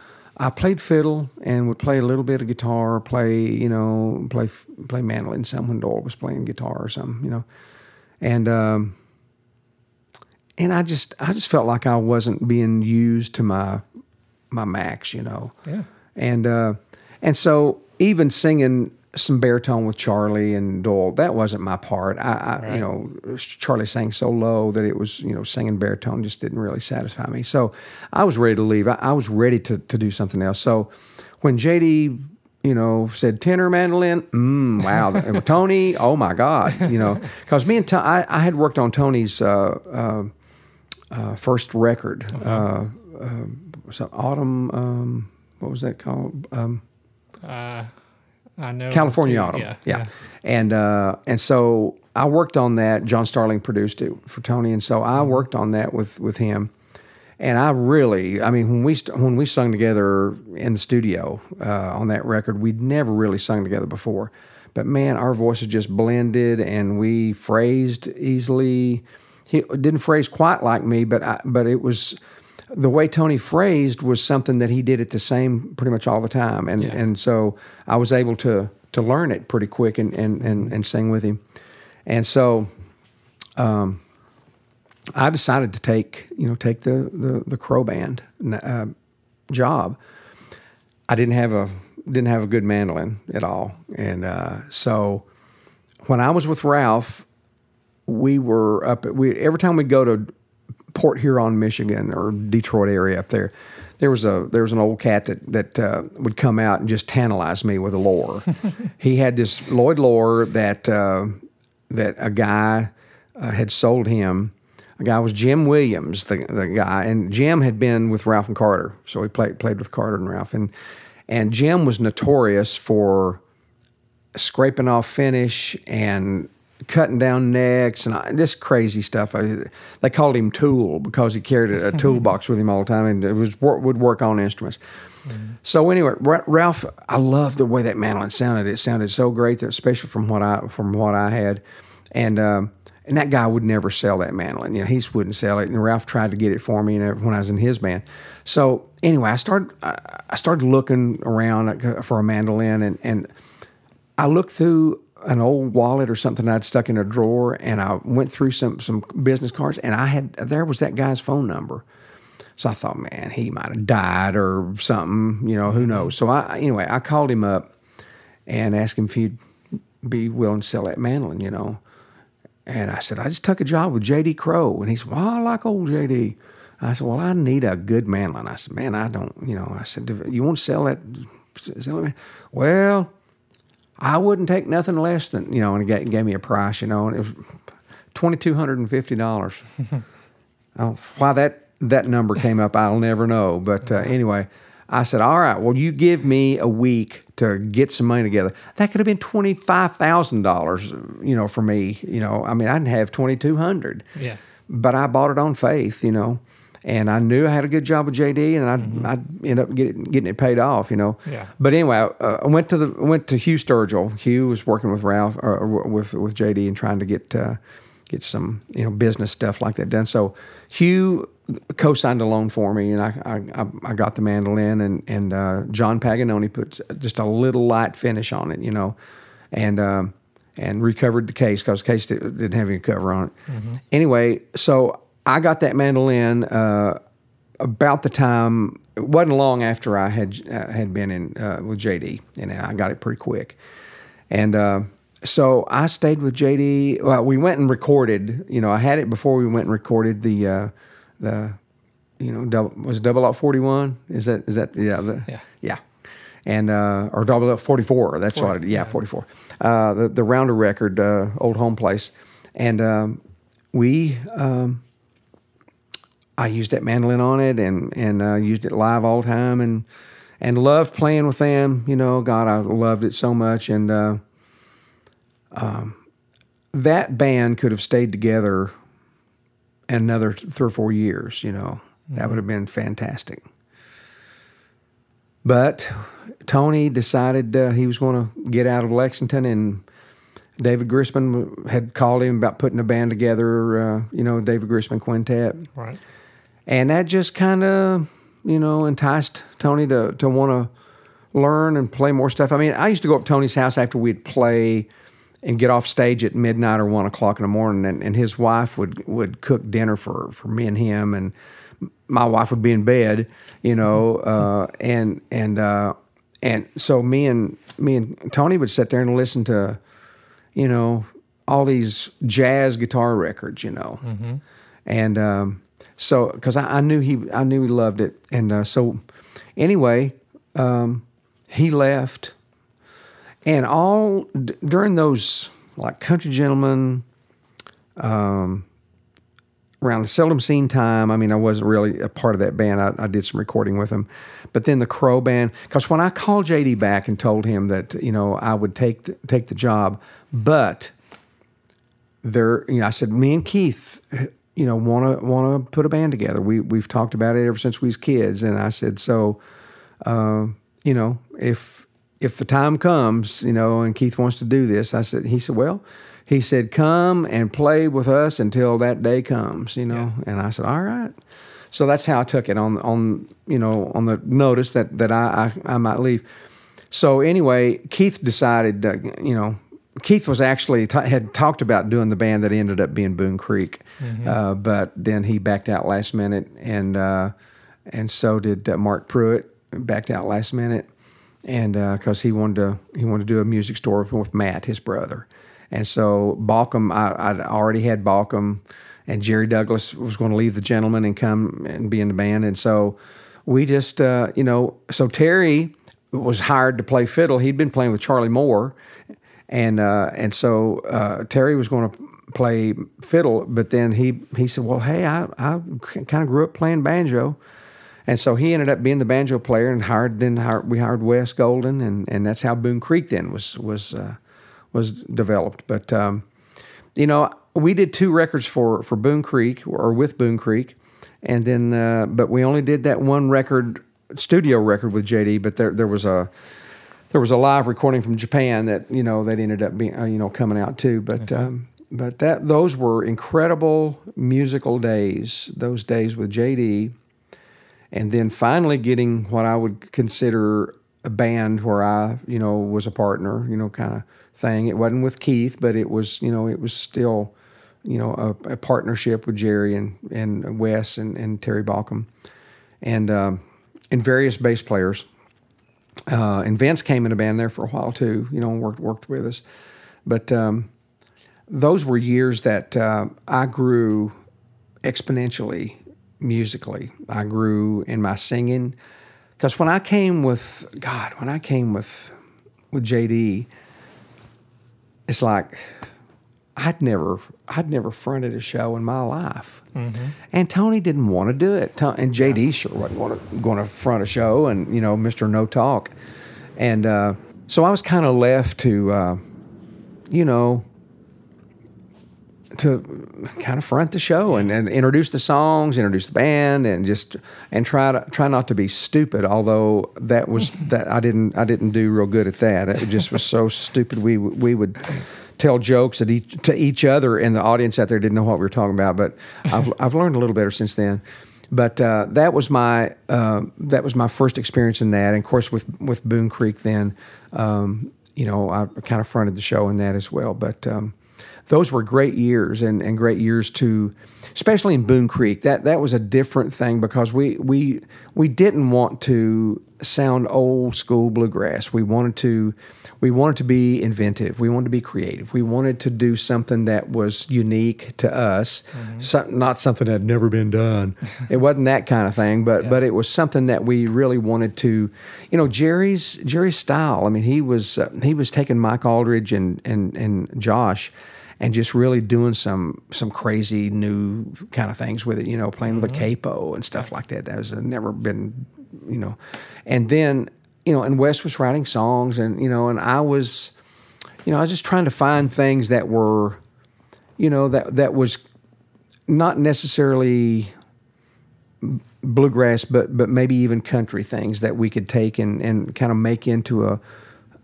i played fiddle and would play a little bit of guitar play you know play play mandolin some when doyle was playing guitar or something you know and um and i just i just felt like i wasn't being used to my my max you know Yeah. and uh and so even singing some baritone with Charlie and Doyle. That wasn't my part. I, I you know, Charlie sang so low that it was, you know, singing baritone just didn't really satisfy me. So I was ready to leave. I, I was ready to, to do something else. So when JD, you know, said tenor mandolin, mm, wow, And Tony, oh my God, you know, because me and Tony, I, I had worked on Tony's uh, uh, uh, first record, uh, uh, was it Autumn, um, what was that called? Um, Uh, I know. California. Autumn. Yeah. Yeah. And uh, and so I worked on that. John Starling produced it for Tony, and so I worked on that with with him. And I really, I mean, when we st- when we sung together in the studio uh, on that record, we'd never really sung together before. But man, our voices just blended, and we phrased easily. He didn't phrase quite like me, but I, but it was the way Tony phrased was something that he did it the same pretty much all the time, and Yeah. and so I was able to to learn it pretty quick and and and, and sing with him, and so um, I decided to take you know take the the, the Crowe band uh, job. I didn't have a didn't have a good mandolin at all, and uh, so when I was with Ralph, we were up. At, we every time we go to Port Huron, Michigan, or Detroit area up there, there was a there was an old cat that that uh, would come out and just tantalize me with a Loar. he had this Lloyd Loar that uh, that a guy uh, had sold him. A guy was Jim Williams, the the guy, and Jim had been with Ralph and Carter, so he played played with Carter and Ralph, and and Jim was notorious for scraping off finish and cutting down necks and I- just crazy stuff. I, they called him Tool because he carried a, a toolbox with him all the time and it was would work on instruments. Mm-hmm. So anyway, Ra- Ralph, I love the way that mandolin sounded. It sounded so great, that especially from what I from what I had, and um, and that guy would never sell that mandolin. You know, he just wouldn't sell it. And Ralph tried to get it for me, you know, when I was in his band. So anyway, I started I, I started looking around uh, for a mandolin, and and I looked through an old wallet or something I'd stuck in a drawer, and I went through some some business cards, and I had there was that guy's phone number. So I thought, man, he might have died or something, you know, who mm-hmm. knows. So I anyway, I called him up and asked him if he'd be willing to sell that mandolin, you know. And I said, I just took a job with JD Crowe. And he said, Well, I like old JD. I said, Well, I need a good mandolin. I said, Man, I don't, you know, I said, You want to sell that? Well, I wouldn't take nothing less than, you know, and he gave, me a price, you know, and it was $2,250. oh, why that, that number came up, I'll never know. But uh, anyway, I said, all right, well, you give me a week to get some money together. That could have been $25,000, you know, for me. You know, I mean, I didn't have 2200 Yeah. but I bought it on faith, you know. And I knew I had a good job with JD, and I'd, I'd end up getting getting it paid off, you know. Yeah. But anyway, uh, I went to the went to Hugh Sturgill. Hugh was working with Ralph or with with JD and trying to get uh, get some you know business stuff like that done. So Hugh co-signed a loan for me, and I I, I got the mandolin, and and uh, John Paganoni put just a little light finish on it, you know, and. Um, and recovered the case because the case didn't have any cover on it. Anyway, so I got that mandolin uh, about the time. It wasn't long after I had uh, had been in uh, with JD, and I got it pretty quick. And uh, so I stayed with JD. Well, we went and recorded. You know, I had it before we went and recorded the uh, the you know double, was it double out forty one? Is that is that yeah the, Yeah. yeah and uh, or double up 44 that's what it yeah 44 uh, the, the rounder record uh, old home place and um, we um, i used that mandolin on it and and uh, used it live all the time and and loved playing with them. You know god i loved it so much. And uh, um, that band could have stayed together another three or four years you know. That would have been fantastic. But Tony decided uh, he was going to get out of Lexington, and David Grisman had called him about putting a band together, uh, you know, David Grisman Quintet. Right. And that just kind of, you know, enticed Tony to, to want to learn and play more stuff. I mean, I used to go up to Tony's house after we'd play and get off stage at midnight or one o'clock in the morning, and, and his wife would, would cook dinner for, for me and him, and my wife would be in bed, you know, uh, and and uh, and so me and me and Tony would sit there and listen to, you know, all these jazz guitar records, you know, and um, so because I, I knew he I knew he loved it, and uh, so anyway, um, he left, and all d- during those like country gentlemen. Um, around the Seldom Scene time. I mean, I wasn't really a part of that band. I, I did some recording with them, but then the Crowe band. Because when I called JD back and told him that you know I would take the, take the job, but there, you know, I said me and Keith, you know, want to want to put a band together. We we've talked about it ever since we was kids, and I said so. Uh, you know, if if the time comes, you know, and Keith wants to do this, I said, he said, well, he said, come and play with us until that day comes, you know. And I said, all right. So that's how I took it on on you know on the notice that that I I, I might leave. So anyway, Keith decided, uh, you know, Keith was actually t- had talked about doing the band that ended up being Boone Creek, uh, but then he backed out last minute, and uh, and so did uh, Marc Pruett backed out last minute, and because he wanted to he wanted to do a music store with Matt, his brother, and so Baucom I, I'd already had Baucom, and Jerry Douglas was going to leave the Gentleman and come and be in the band, and so we just uh, you know so Terry was hired to play fiddle. He'd been playing with Charlie Moore, and uh, and so uh, Terry was going to play fiddle, but then he he said, "Well, hey, I I kind of grew up playing banjo." And so he ended up being the banjo player and hired. Then hired, we hired Wes Golden, and, and that's how Boone Creek then was was uh, was developed. But um, you know, we did two records for for Boone Creek or with Boone Creek, and then uh, but we only did that one record, studio record with JD. But there there was a there was a live recording from Japan that you know that ended up being uh, you know coming out too. But um, but that those were incredible musical days. Those days with JD and then finally getting what I would consider a band where I, you know, was a partner, you know, kind of thing. It wasn't with Keith, but it was, you know, it was still, you know, a, a partnership with Jerry and and Wes and, and Terry Baucom, and um, and various bass players. Uh, and Vince came in a band there for a while too, you know, worked worked with us. But um, those were years that uh, I grew exponentially musically. I grew in my singing because when I came with God, when I came with with JD, it's like I'd never I'd never fronted a show in my life, and Tony didn't want to do it, and JD sure wasn't going to, going to front a show, and you know Mister No Talk, and uh, so I was kind of left to, uh, you know, to kind of front the show and, and introduce the songs, introduce the band, and just and try to try not to be stupid. Although that was that I didn't I didn't do real good at that. It just was so stupid. We we would tell jokes at each, to each other, and the audience out there didn't know what we were talking about. But I've I've learned a little better since then. But uh, that was my uh, that was my first experience in that, and of course with with Boone Creek. Then, um, you know, I kind of fronted the show in that as well. But um, those were great years and, and great years to especially in Boone Creek. That that was a different thing because we we we didn't want to sound old school bluegrass. We wanted to we wanted to be inventive. We wanted to be creative. We wanted to do something that was unique to us. Some, not something that had never been done. It wasn't that kind of thing but but it was something that we really wanted to you know Jerry's Jerry's style. I mean he was uh, he was taking Mike Auldridge and and and Josh and just really doing some some crazy new kind of things with it, you know, playing with a capo and stuff like that. That was never been, you know, and then you know, and Wes was writing songs, and you know, and I was, you know, I was just trying to find things that were, you know, that that was not necessarily bluegrass, but but maybe even country things that we could take and and kind of make into a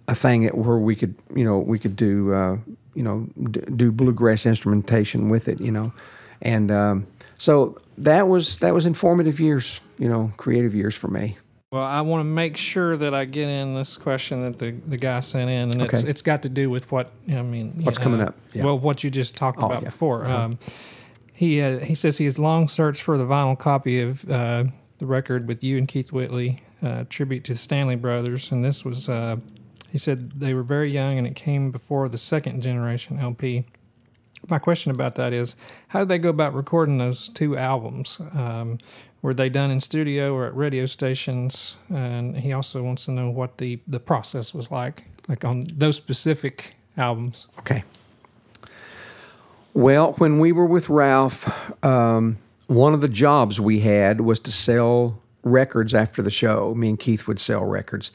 a thing that where we could you know we could do uh, you know d- do bluegrass instrumentation with it you know and um, so that was that was informative years you know creative years for me Well, I want to make sure that I get in this question that the, the guy sent in, and it's it's got to do with what I mean. What's coming up, yeah. Well, what you just talked Oh, about yeah. before. Uh-huh. Um, he uh, he says he has long searched for the vinyl copy of uh, the record with you and Keith Whitley uh, tribute to Stanley Brothers, and this was. He said they were very young, and it came before the second generation LP. My question about that is, how did they go about recording those two albums? Um, were they done in studio or at radio stations? And he also wants to know what the the process was like, like on those specific albums. Okay. Well, when we were with Ralph, um, one of the jobs we had was to sell records after the show. Me and Keith would sell records.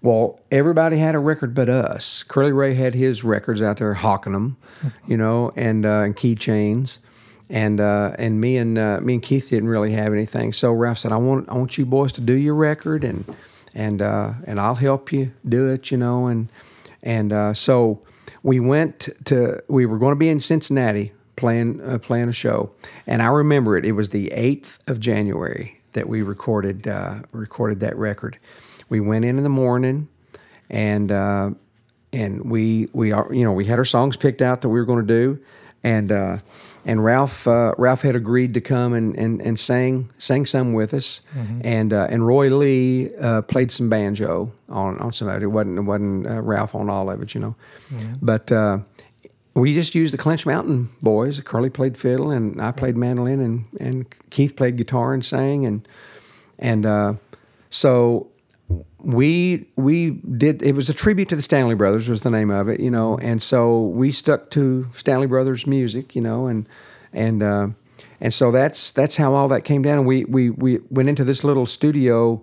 Well, everybody had a record but us. Curly Ray had his records out there hawking them, you know, and uh, and keychains, and uh, and me and uh, me and Keith didn't really have anything. So Ralph said, "I want I want you boys to do your record, and and uh, and I'll help you do it, you know." And and uh, so we went to we were going to be in Cincinnati playing uh, playing a show, and I remember it. It was the eighth of January that we recorded uh, recorded that record. We went in in the morning, and uh, and we we are you know we had our songs picked out that we were going to do, and uh, and Ralph uh, Ralph had agreed to come and and, and sang sang some with us, and uh, and Roy Lee uh, played some banjo on on some of it. It wasn't it wasn't uh, Ralph on all of it, you know, but. Uh, we just used the Clinch Mountain boys. Curly played fiddle, and I played mandolin, and, and Keith played guitar and sang, and and uh, so we we did. It was a tribute to the Stanley Brothers, was the name of it, you know, and so we stuck to Stanley Brothers music, you know, and and uh, and so that's that's how all that came down. And we we we went into this little studio.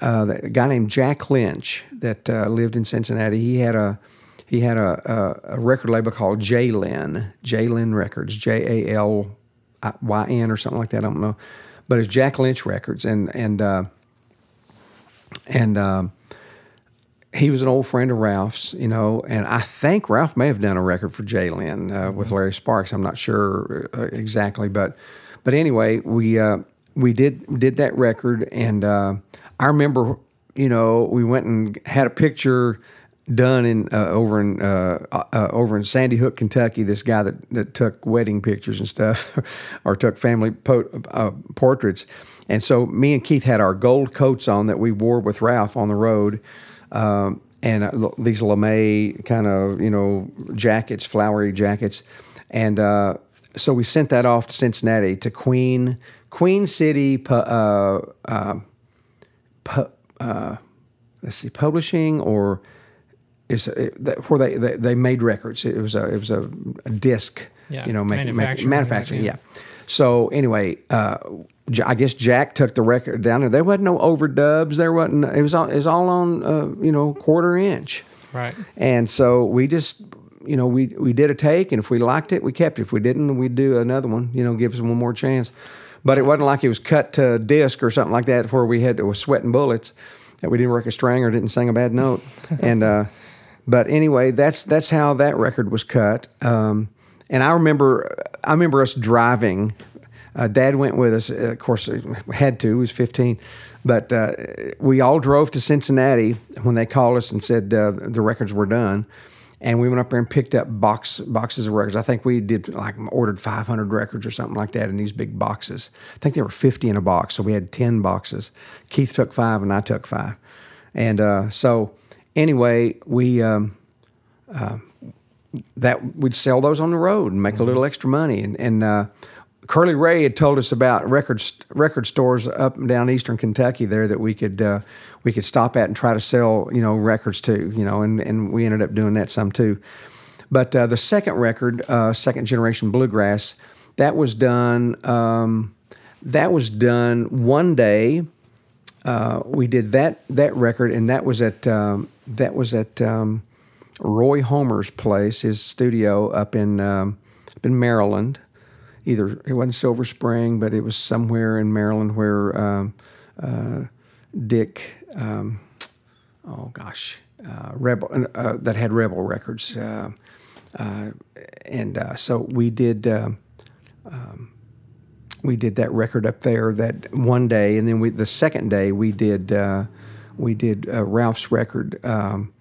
Uh, a guy named Jack Lynch that uh, lived in Cincinnati. He had a he had a, a, a record label called J Lyn, J Records, J A L Y N or something like that. I don't know, but it's Jack Lynch Records, and and uh, and um, he was an old friend of Ralph's, you know, and I think Ralph may have done a record for J Lyn uh, with Larry Sparks. I'm not sure uh, exactly, but but anyway, we uh, we did did that record, and uh, I remember, you know, we went and had a picture done in uh, over in uh, uh, over in Sandy Hook, Kentucky. This guy that, that took wedding pictures and stuff, or took family po- uh, portraits. And so me and Keith had our gold coats on that we wore with Ralph on the road, um, and uh, these lame kind of you know jackets, flowery jackets, and uh, so we sent that off to Cincinnati to Queen Queen City. Uh, uh, pu- uh, let's see, publishing or is it, where they, they they made records. It was a it was a, disc, Yeah, you know, manufacturing, manufacturing, yeah. yeah. So anyway, uh, I guess Jack took the record down there. There wasn't no overdubs. There wasn't. It was all, it was all on uh, you know quarter inch. Right. And so we just, you know, we we did a take, and if we liked it, we kept it. If we didn't, we'd do another one. You know, give us one more chance. But it wasn't like it was cut to disc or something like that, where we had to was sweating bullets that we didn't work a string or didn't sing a bad note. and uh, but anyway, that's that's how that record was cut. Um, and I remember, I remember us driving. Uh, Dad went with us. Uh, of course, uh, had to. He was 15, but uh, we all drove to Cincinnati when they called us and said uh, the records were done. And we went up there and picked up box boxes of records. I think we did like ordered 500 records or something like that in these big boxes. I think there were 50 in a box, so we had 10 boxes. Keith took five and I took five. And uh, so anyway, we um, that we'd sell those on the road and make a little extra money. And, and uh, Curly Ray had told us about record record stores up and down eastern Kentucky there that we could uh, we could stop at and try to sell you know records to you know and and we ended up doing that some too. But uh, the second record, uh, second generation bluegrass, that was done. Um, that was done one day. Uh, we did that that record, and that was at um, that was at um, Roy Homer's place, his studio up in um, up in Maryland. Either it wasn't Silver Spring, but it was somewhere in Maryland where um, uh, Dick, um, oh gosh, uh, Rebel uh, that had Rebel Records, uh, uh, and uh, so we did. um we did that record up there that one day, and then we the second day we did uh, we did uh, Ralph's record. Um,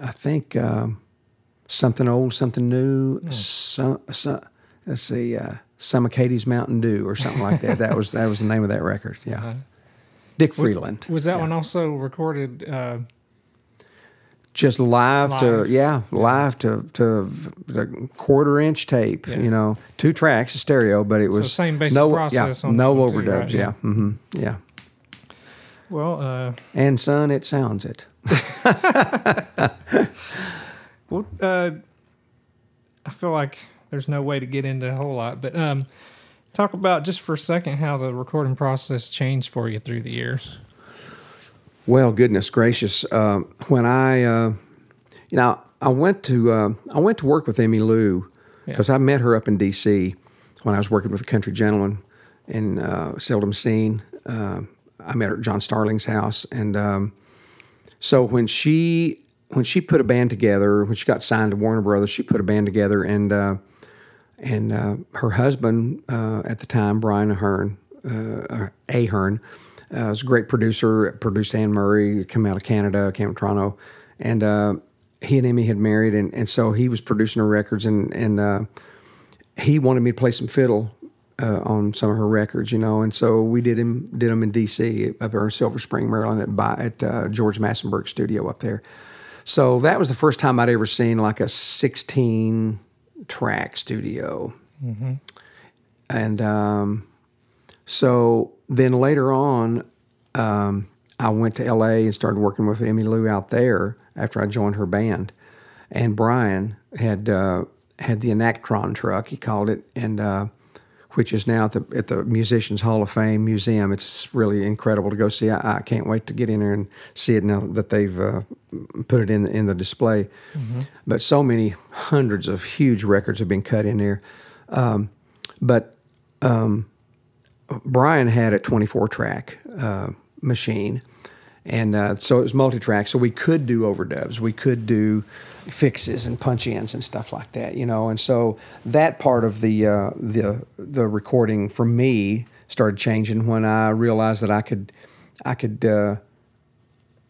I think um, something old, something new. Some, some, let's see, uh, some of Katie's Mountain Dew or something like that. that was that was the name of that record. Yeah. Dick Freeland. Was that one also recorded? Uh, just live, to yeah, live to to the quarter inch tape. Yeah. You know, two tracks, stereo, but it So was same basic no process Yeah, on no one too, overdubs. right? Yeah, hmm yeah. well, uh, And son, it sounds it. Well, uh, I feel like there's no way to get into a whole lot, but um, talk about just for a second how the recording process changed for you through the years. Well, goodness gracious! Um, when I, uh, you know, I went to uh, I went to work with Emmylou because I met her up in D.C. when I was working with a country gentleman in uh, Seldom Scene. Uh, I met her at John Starling's house, and um, so when she when she put a band together, when she got signed to Warner Brothers, she put a band together, and uh, and uh, her husband uh, at the time, Brian Ahern, uh, Ahern, uh, was a great producer. Produced Anne Murray, come out of Canada, came to Toronto, and uh, he and Emmy had married, and, and so he was producing her records, and and uh, he wanted me to play some fiddle uh, on some of her records, you know, and so we did him did them in D.C. up there in Silver Spring, Maryland, at, by, at uh, George Massenburg studio up there. So that was the first time I'd ever seen like a 16 track studio. And um, so then later on, um, I went to LA and started working with Emmylou out there after I joined her band. And Brian had uh, had the Enactron truck, he called it, and uh, which is now at the at the Musicians Hall of Fame Museum. It's really incredible to go see. I, I can't wait to get in there and see it now that they've uh, put it in in the display. But so many hundreds of huge records have been cut in there. Um, but Brian had a 24 track uh, machine. And uh, so it was multi track. So we could do overdubs. We could do fixes and punch ins and stuff like that, you know. And so that part of the, uh, the, the recording for me started changing when I realized that I could, I could, uh,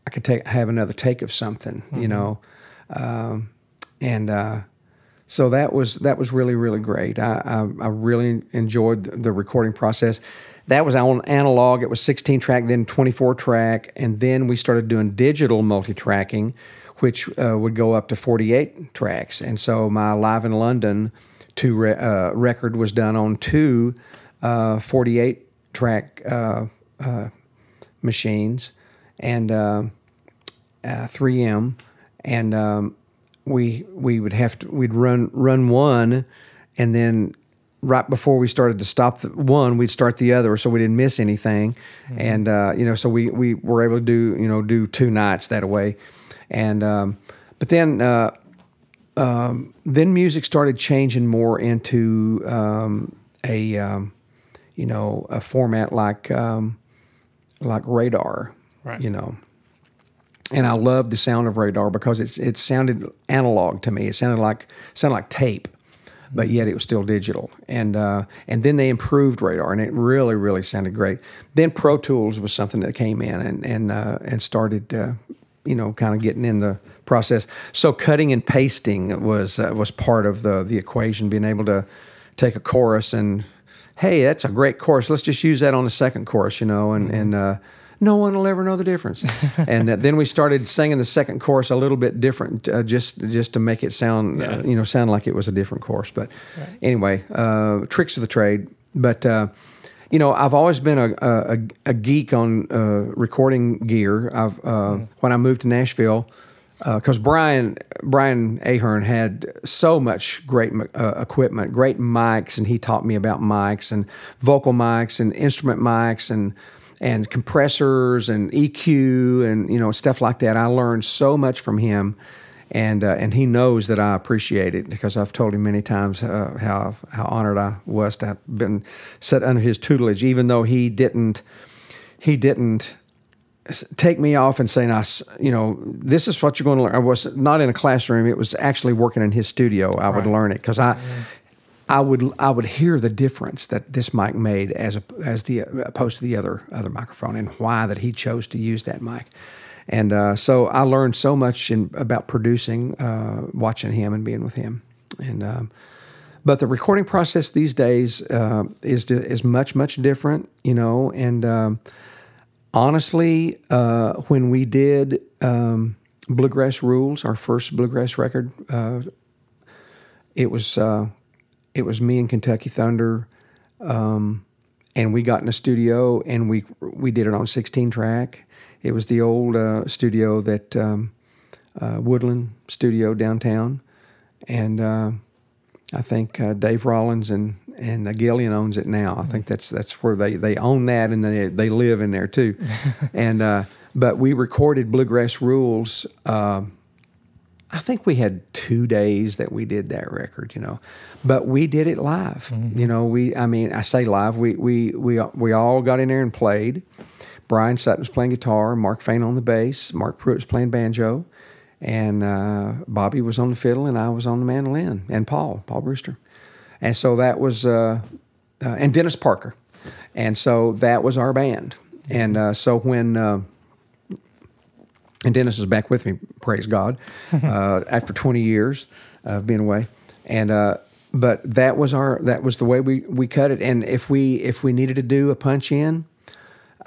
I could take, have another take of something, you know. Um, and, uh, so that was that was really really great. I I, I really enjoyed the, the recording process. That was on analog. It was 16 track, then 24 track, and then we started doing digital multi tracking, which uh, would go up to 48 tracks. And so my live in London two re- uh, record was done on two uh, 48 track uh, uh, machines and uh, uh, 3M, and um, we we would have to we'd run run one, and then right before we started to stop the one, we'd start the other, so we didn't miss anything, and uh, you know, so we we were able to do you know do two nights that way, and um, but then. Uh, um, then music started changing more into um, a um, you know a format like um, like radar Right. you know and I loved the sound of radar because it's it sounded analog to me. It sounded like sounded like tape, but yet it was still digital. And uh, and then they improved radar, and it really really sounded great. Then Pro Tools was something that came in and and uh, and started. Uh, you know, kind of getting in the process. So cutting and pasting was uh, was part of the the equation. Being able to take a chorus and, hey, that's a great chorus. Let's just use that on the second chorus, you know, and and uh, no one will ever know the difference. and uh, then we started singing the second chorus a little bit different, uh, just just to make it sound, Yeah. uh, you know, sound like it was a different chorus. But anyway, uh, tricks of the trade. But uh, you know, I've always been a a, a geek on uh, recording gear. I've uh, when I moved to Nashville. Because Brian Brian Ahern had so much great uh, equipment, great mics, and he taught me about mics and vocal mics and instrument mics and and compressors and EQ and you know stuff like that. I learned so much from him, and uh, and he knows that I appreciate it because I've told him many times uh, how how honored I was to have been set under his tutelage, even though he didn't he didn't take me off and say, "Now, s- you know, this is what you're going to learn." I was not in a classroom; it was actually working in his studio. I would learn it because I. I would I would hear the difference that this mic made as a, as the opposed to the other other microphone and why that he chose to use that mic, and uh, so I learned so much in, about producing, uh, watching him and being with him, and um, but the recording process these days uh, is is much much different, you know, and um, honestly, uh, when we did um, Bluegrass Rules, our first bluegrass record, uh, it was uh, it was me and Kentucky Thunder, um, and we got in a studio and we we did it on 16 track. It was the old uh, studio that um, uh, Woodland Studio downtown, and uh, I think uh, Dave Rawlings and and Gillian owns it now. I think that's that's where they, they own that and they they live in there too. and uh, but we recorded Bluegrass Rules. Uh, I think we had two days that we did that record, you know, but we did it live. You know, we I mean I say live. We we we we all got in there and played. Bryan Sutton was playing guitar, Mark Fain on the bass, Marc Pruett was playing banjo, and uh, Bobby was on the fiddle, and I was on the mandolin, and Paul Paul Brewster. And so that was, uh, uh, and Dennis Parker. And so that was our band. And uh, so when, uh, and Dennis is back with me, praise God, uh, after 20 years of being away. And, uh, but that was our, that was the way we, we cut it. And if we, if we needed to do a punch in,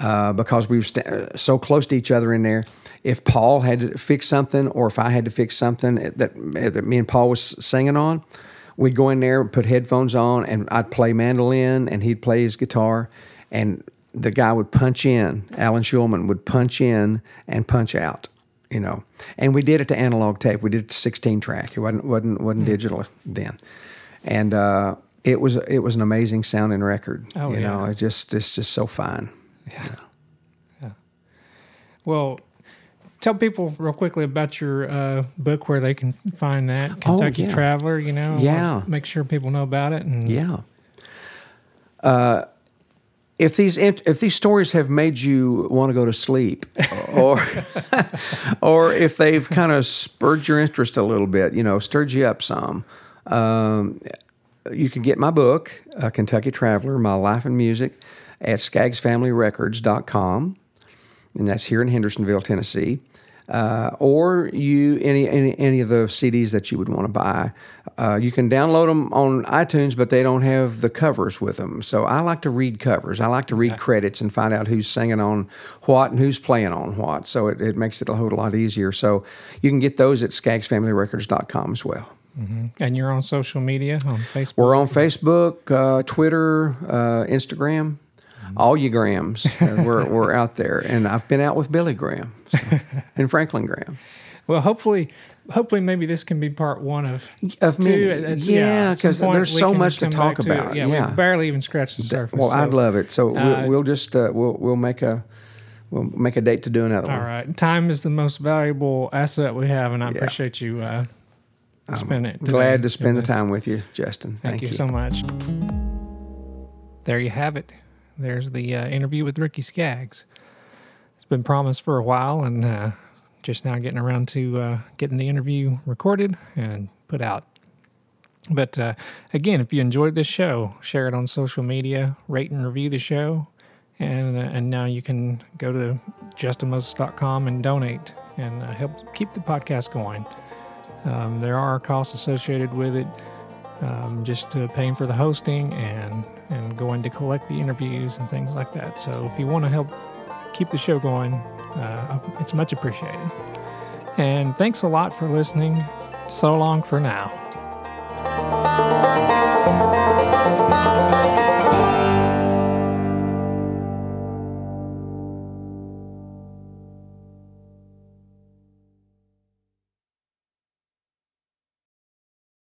uh, because we were st- so close to each other in there. If Paul had to fix something, or if I had to fix something that, that me and Paul was singing on, we'd go in there, put headphones on, and I'd play mandolin, and he'd play his guitar, and the guy would punch in. Alan Schulman would punch in and punch out. You know, and we did it to analog tape. We did it to 16 track. It wasn't wasn't wasn't digital then, and uh, it was it was an amazing sounding record. Oh, you know, it just it's just so fine. Well, tell people real quickly about your uh, book where they can find that Kentucky Oh, yeah. Traveler. You know, Yeah. make sure people know about it. And Yeah. Uh, if these if these stories have made you want to go to sleep, or or if they've kind of spurred your interest a little bit, you know, stirred you up some, um, you can get my book, uh, Kentucky Traveler: My Life and Music, at SkaggsFamilyRecords.com, and that's here in Hendersonville, Tennessee. Uh, or you any, any any of the CDs that you would want to buy. Uh, you can download them on iTunes, but they don't have the covers with them. So I like to read covers. I like to read credits and find out who's singing on what and who's playing on what. So it, it makes it a whole lot easier. So you can get those at SkaggsFamilyRecords.com as well. and you're on social media on Facebook. We're on Facebook, uh, Twitter, uh, Instagram, all you Grahams. Uh, we're, we're out there. And I've been out with Billy Graham so, and Franklin Graham. Well, hopefully, hopefully, maybe this can be part one of Of two. many. Yeah, because some 'cause point there's so much to talk about. Yeah, Yeah. we barely even scratched the surface. Well, I'd love it. So uh, we'll, we'll just uh, we'll we'll make a we'll make a date to do another All one. All right, time is the most valuable asset we have, and I appreciate you uh, spending it. Glad to spend the time with you, Justin. Thank, you, so much. There you have it. There's the uh, interview with Ricky Skaggs. It's been promised for a while, and uh, just now getting around to uh, getting the interview recorded and put out. But uh, again, if you enjoyed this show, share it on social media, rate and review the show, and uh, and now you can go to justinmoses.com and donate and uh, help keep the podcast going. Um, there are costs associated with it, um, just uh, paying for the hosting and and going to collect the interviews and things like that. So if you want to help keep the show going, uh, it's much appreciated. And thanks a lot for listening. So long for now.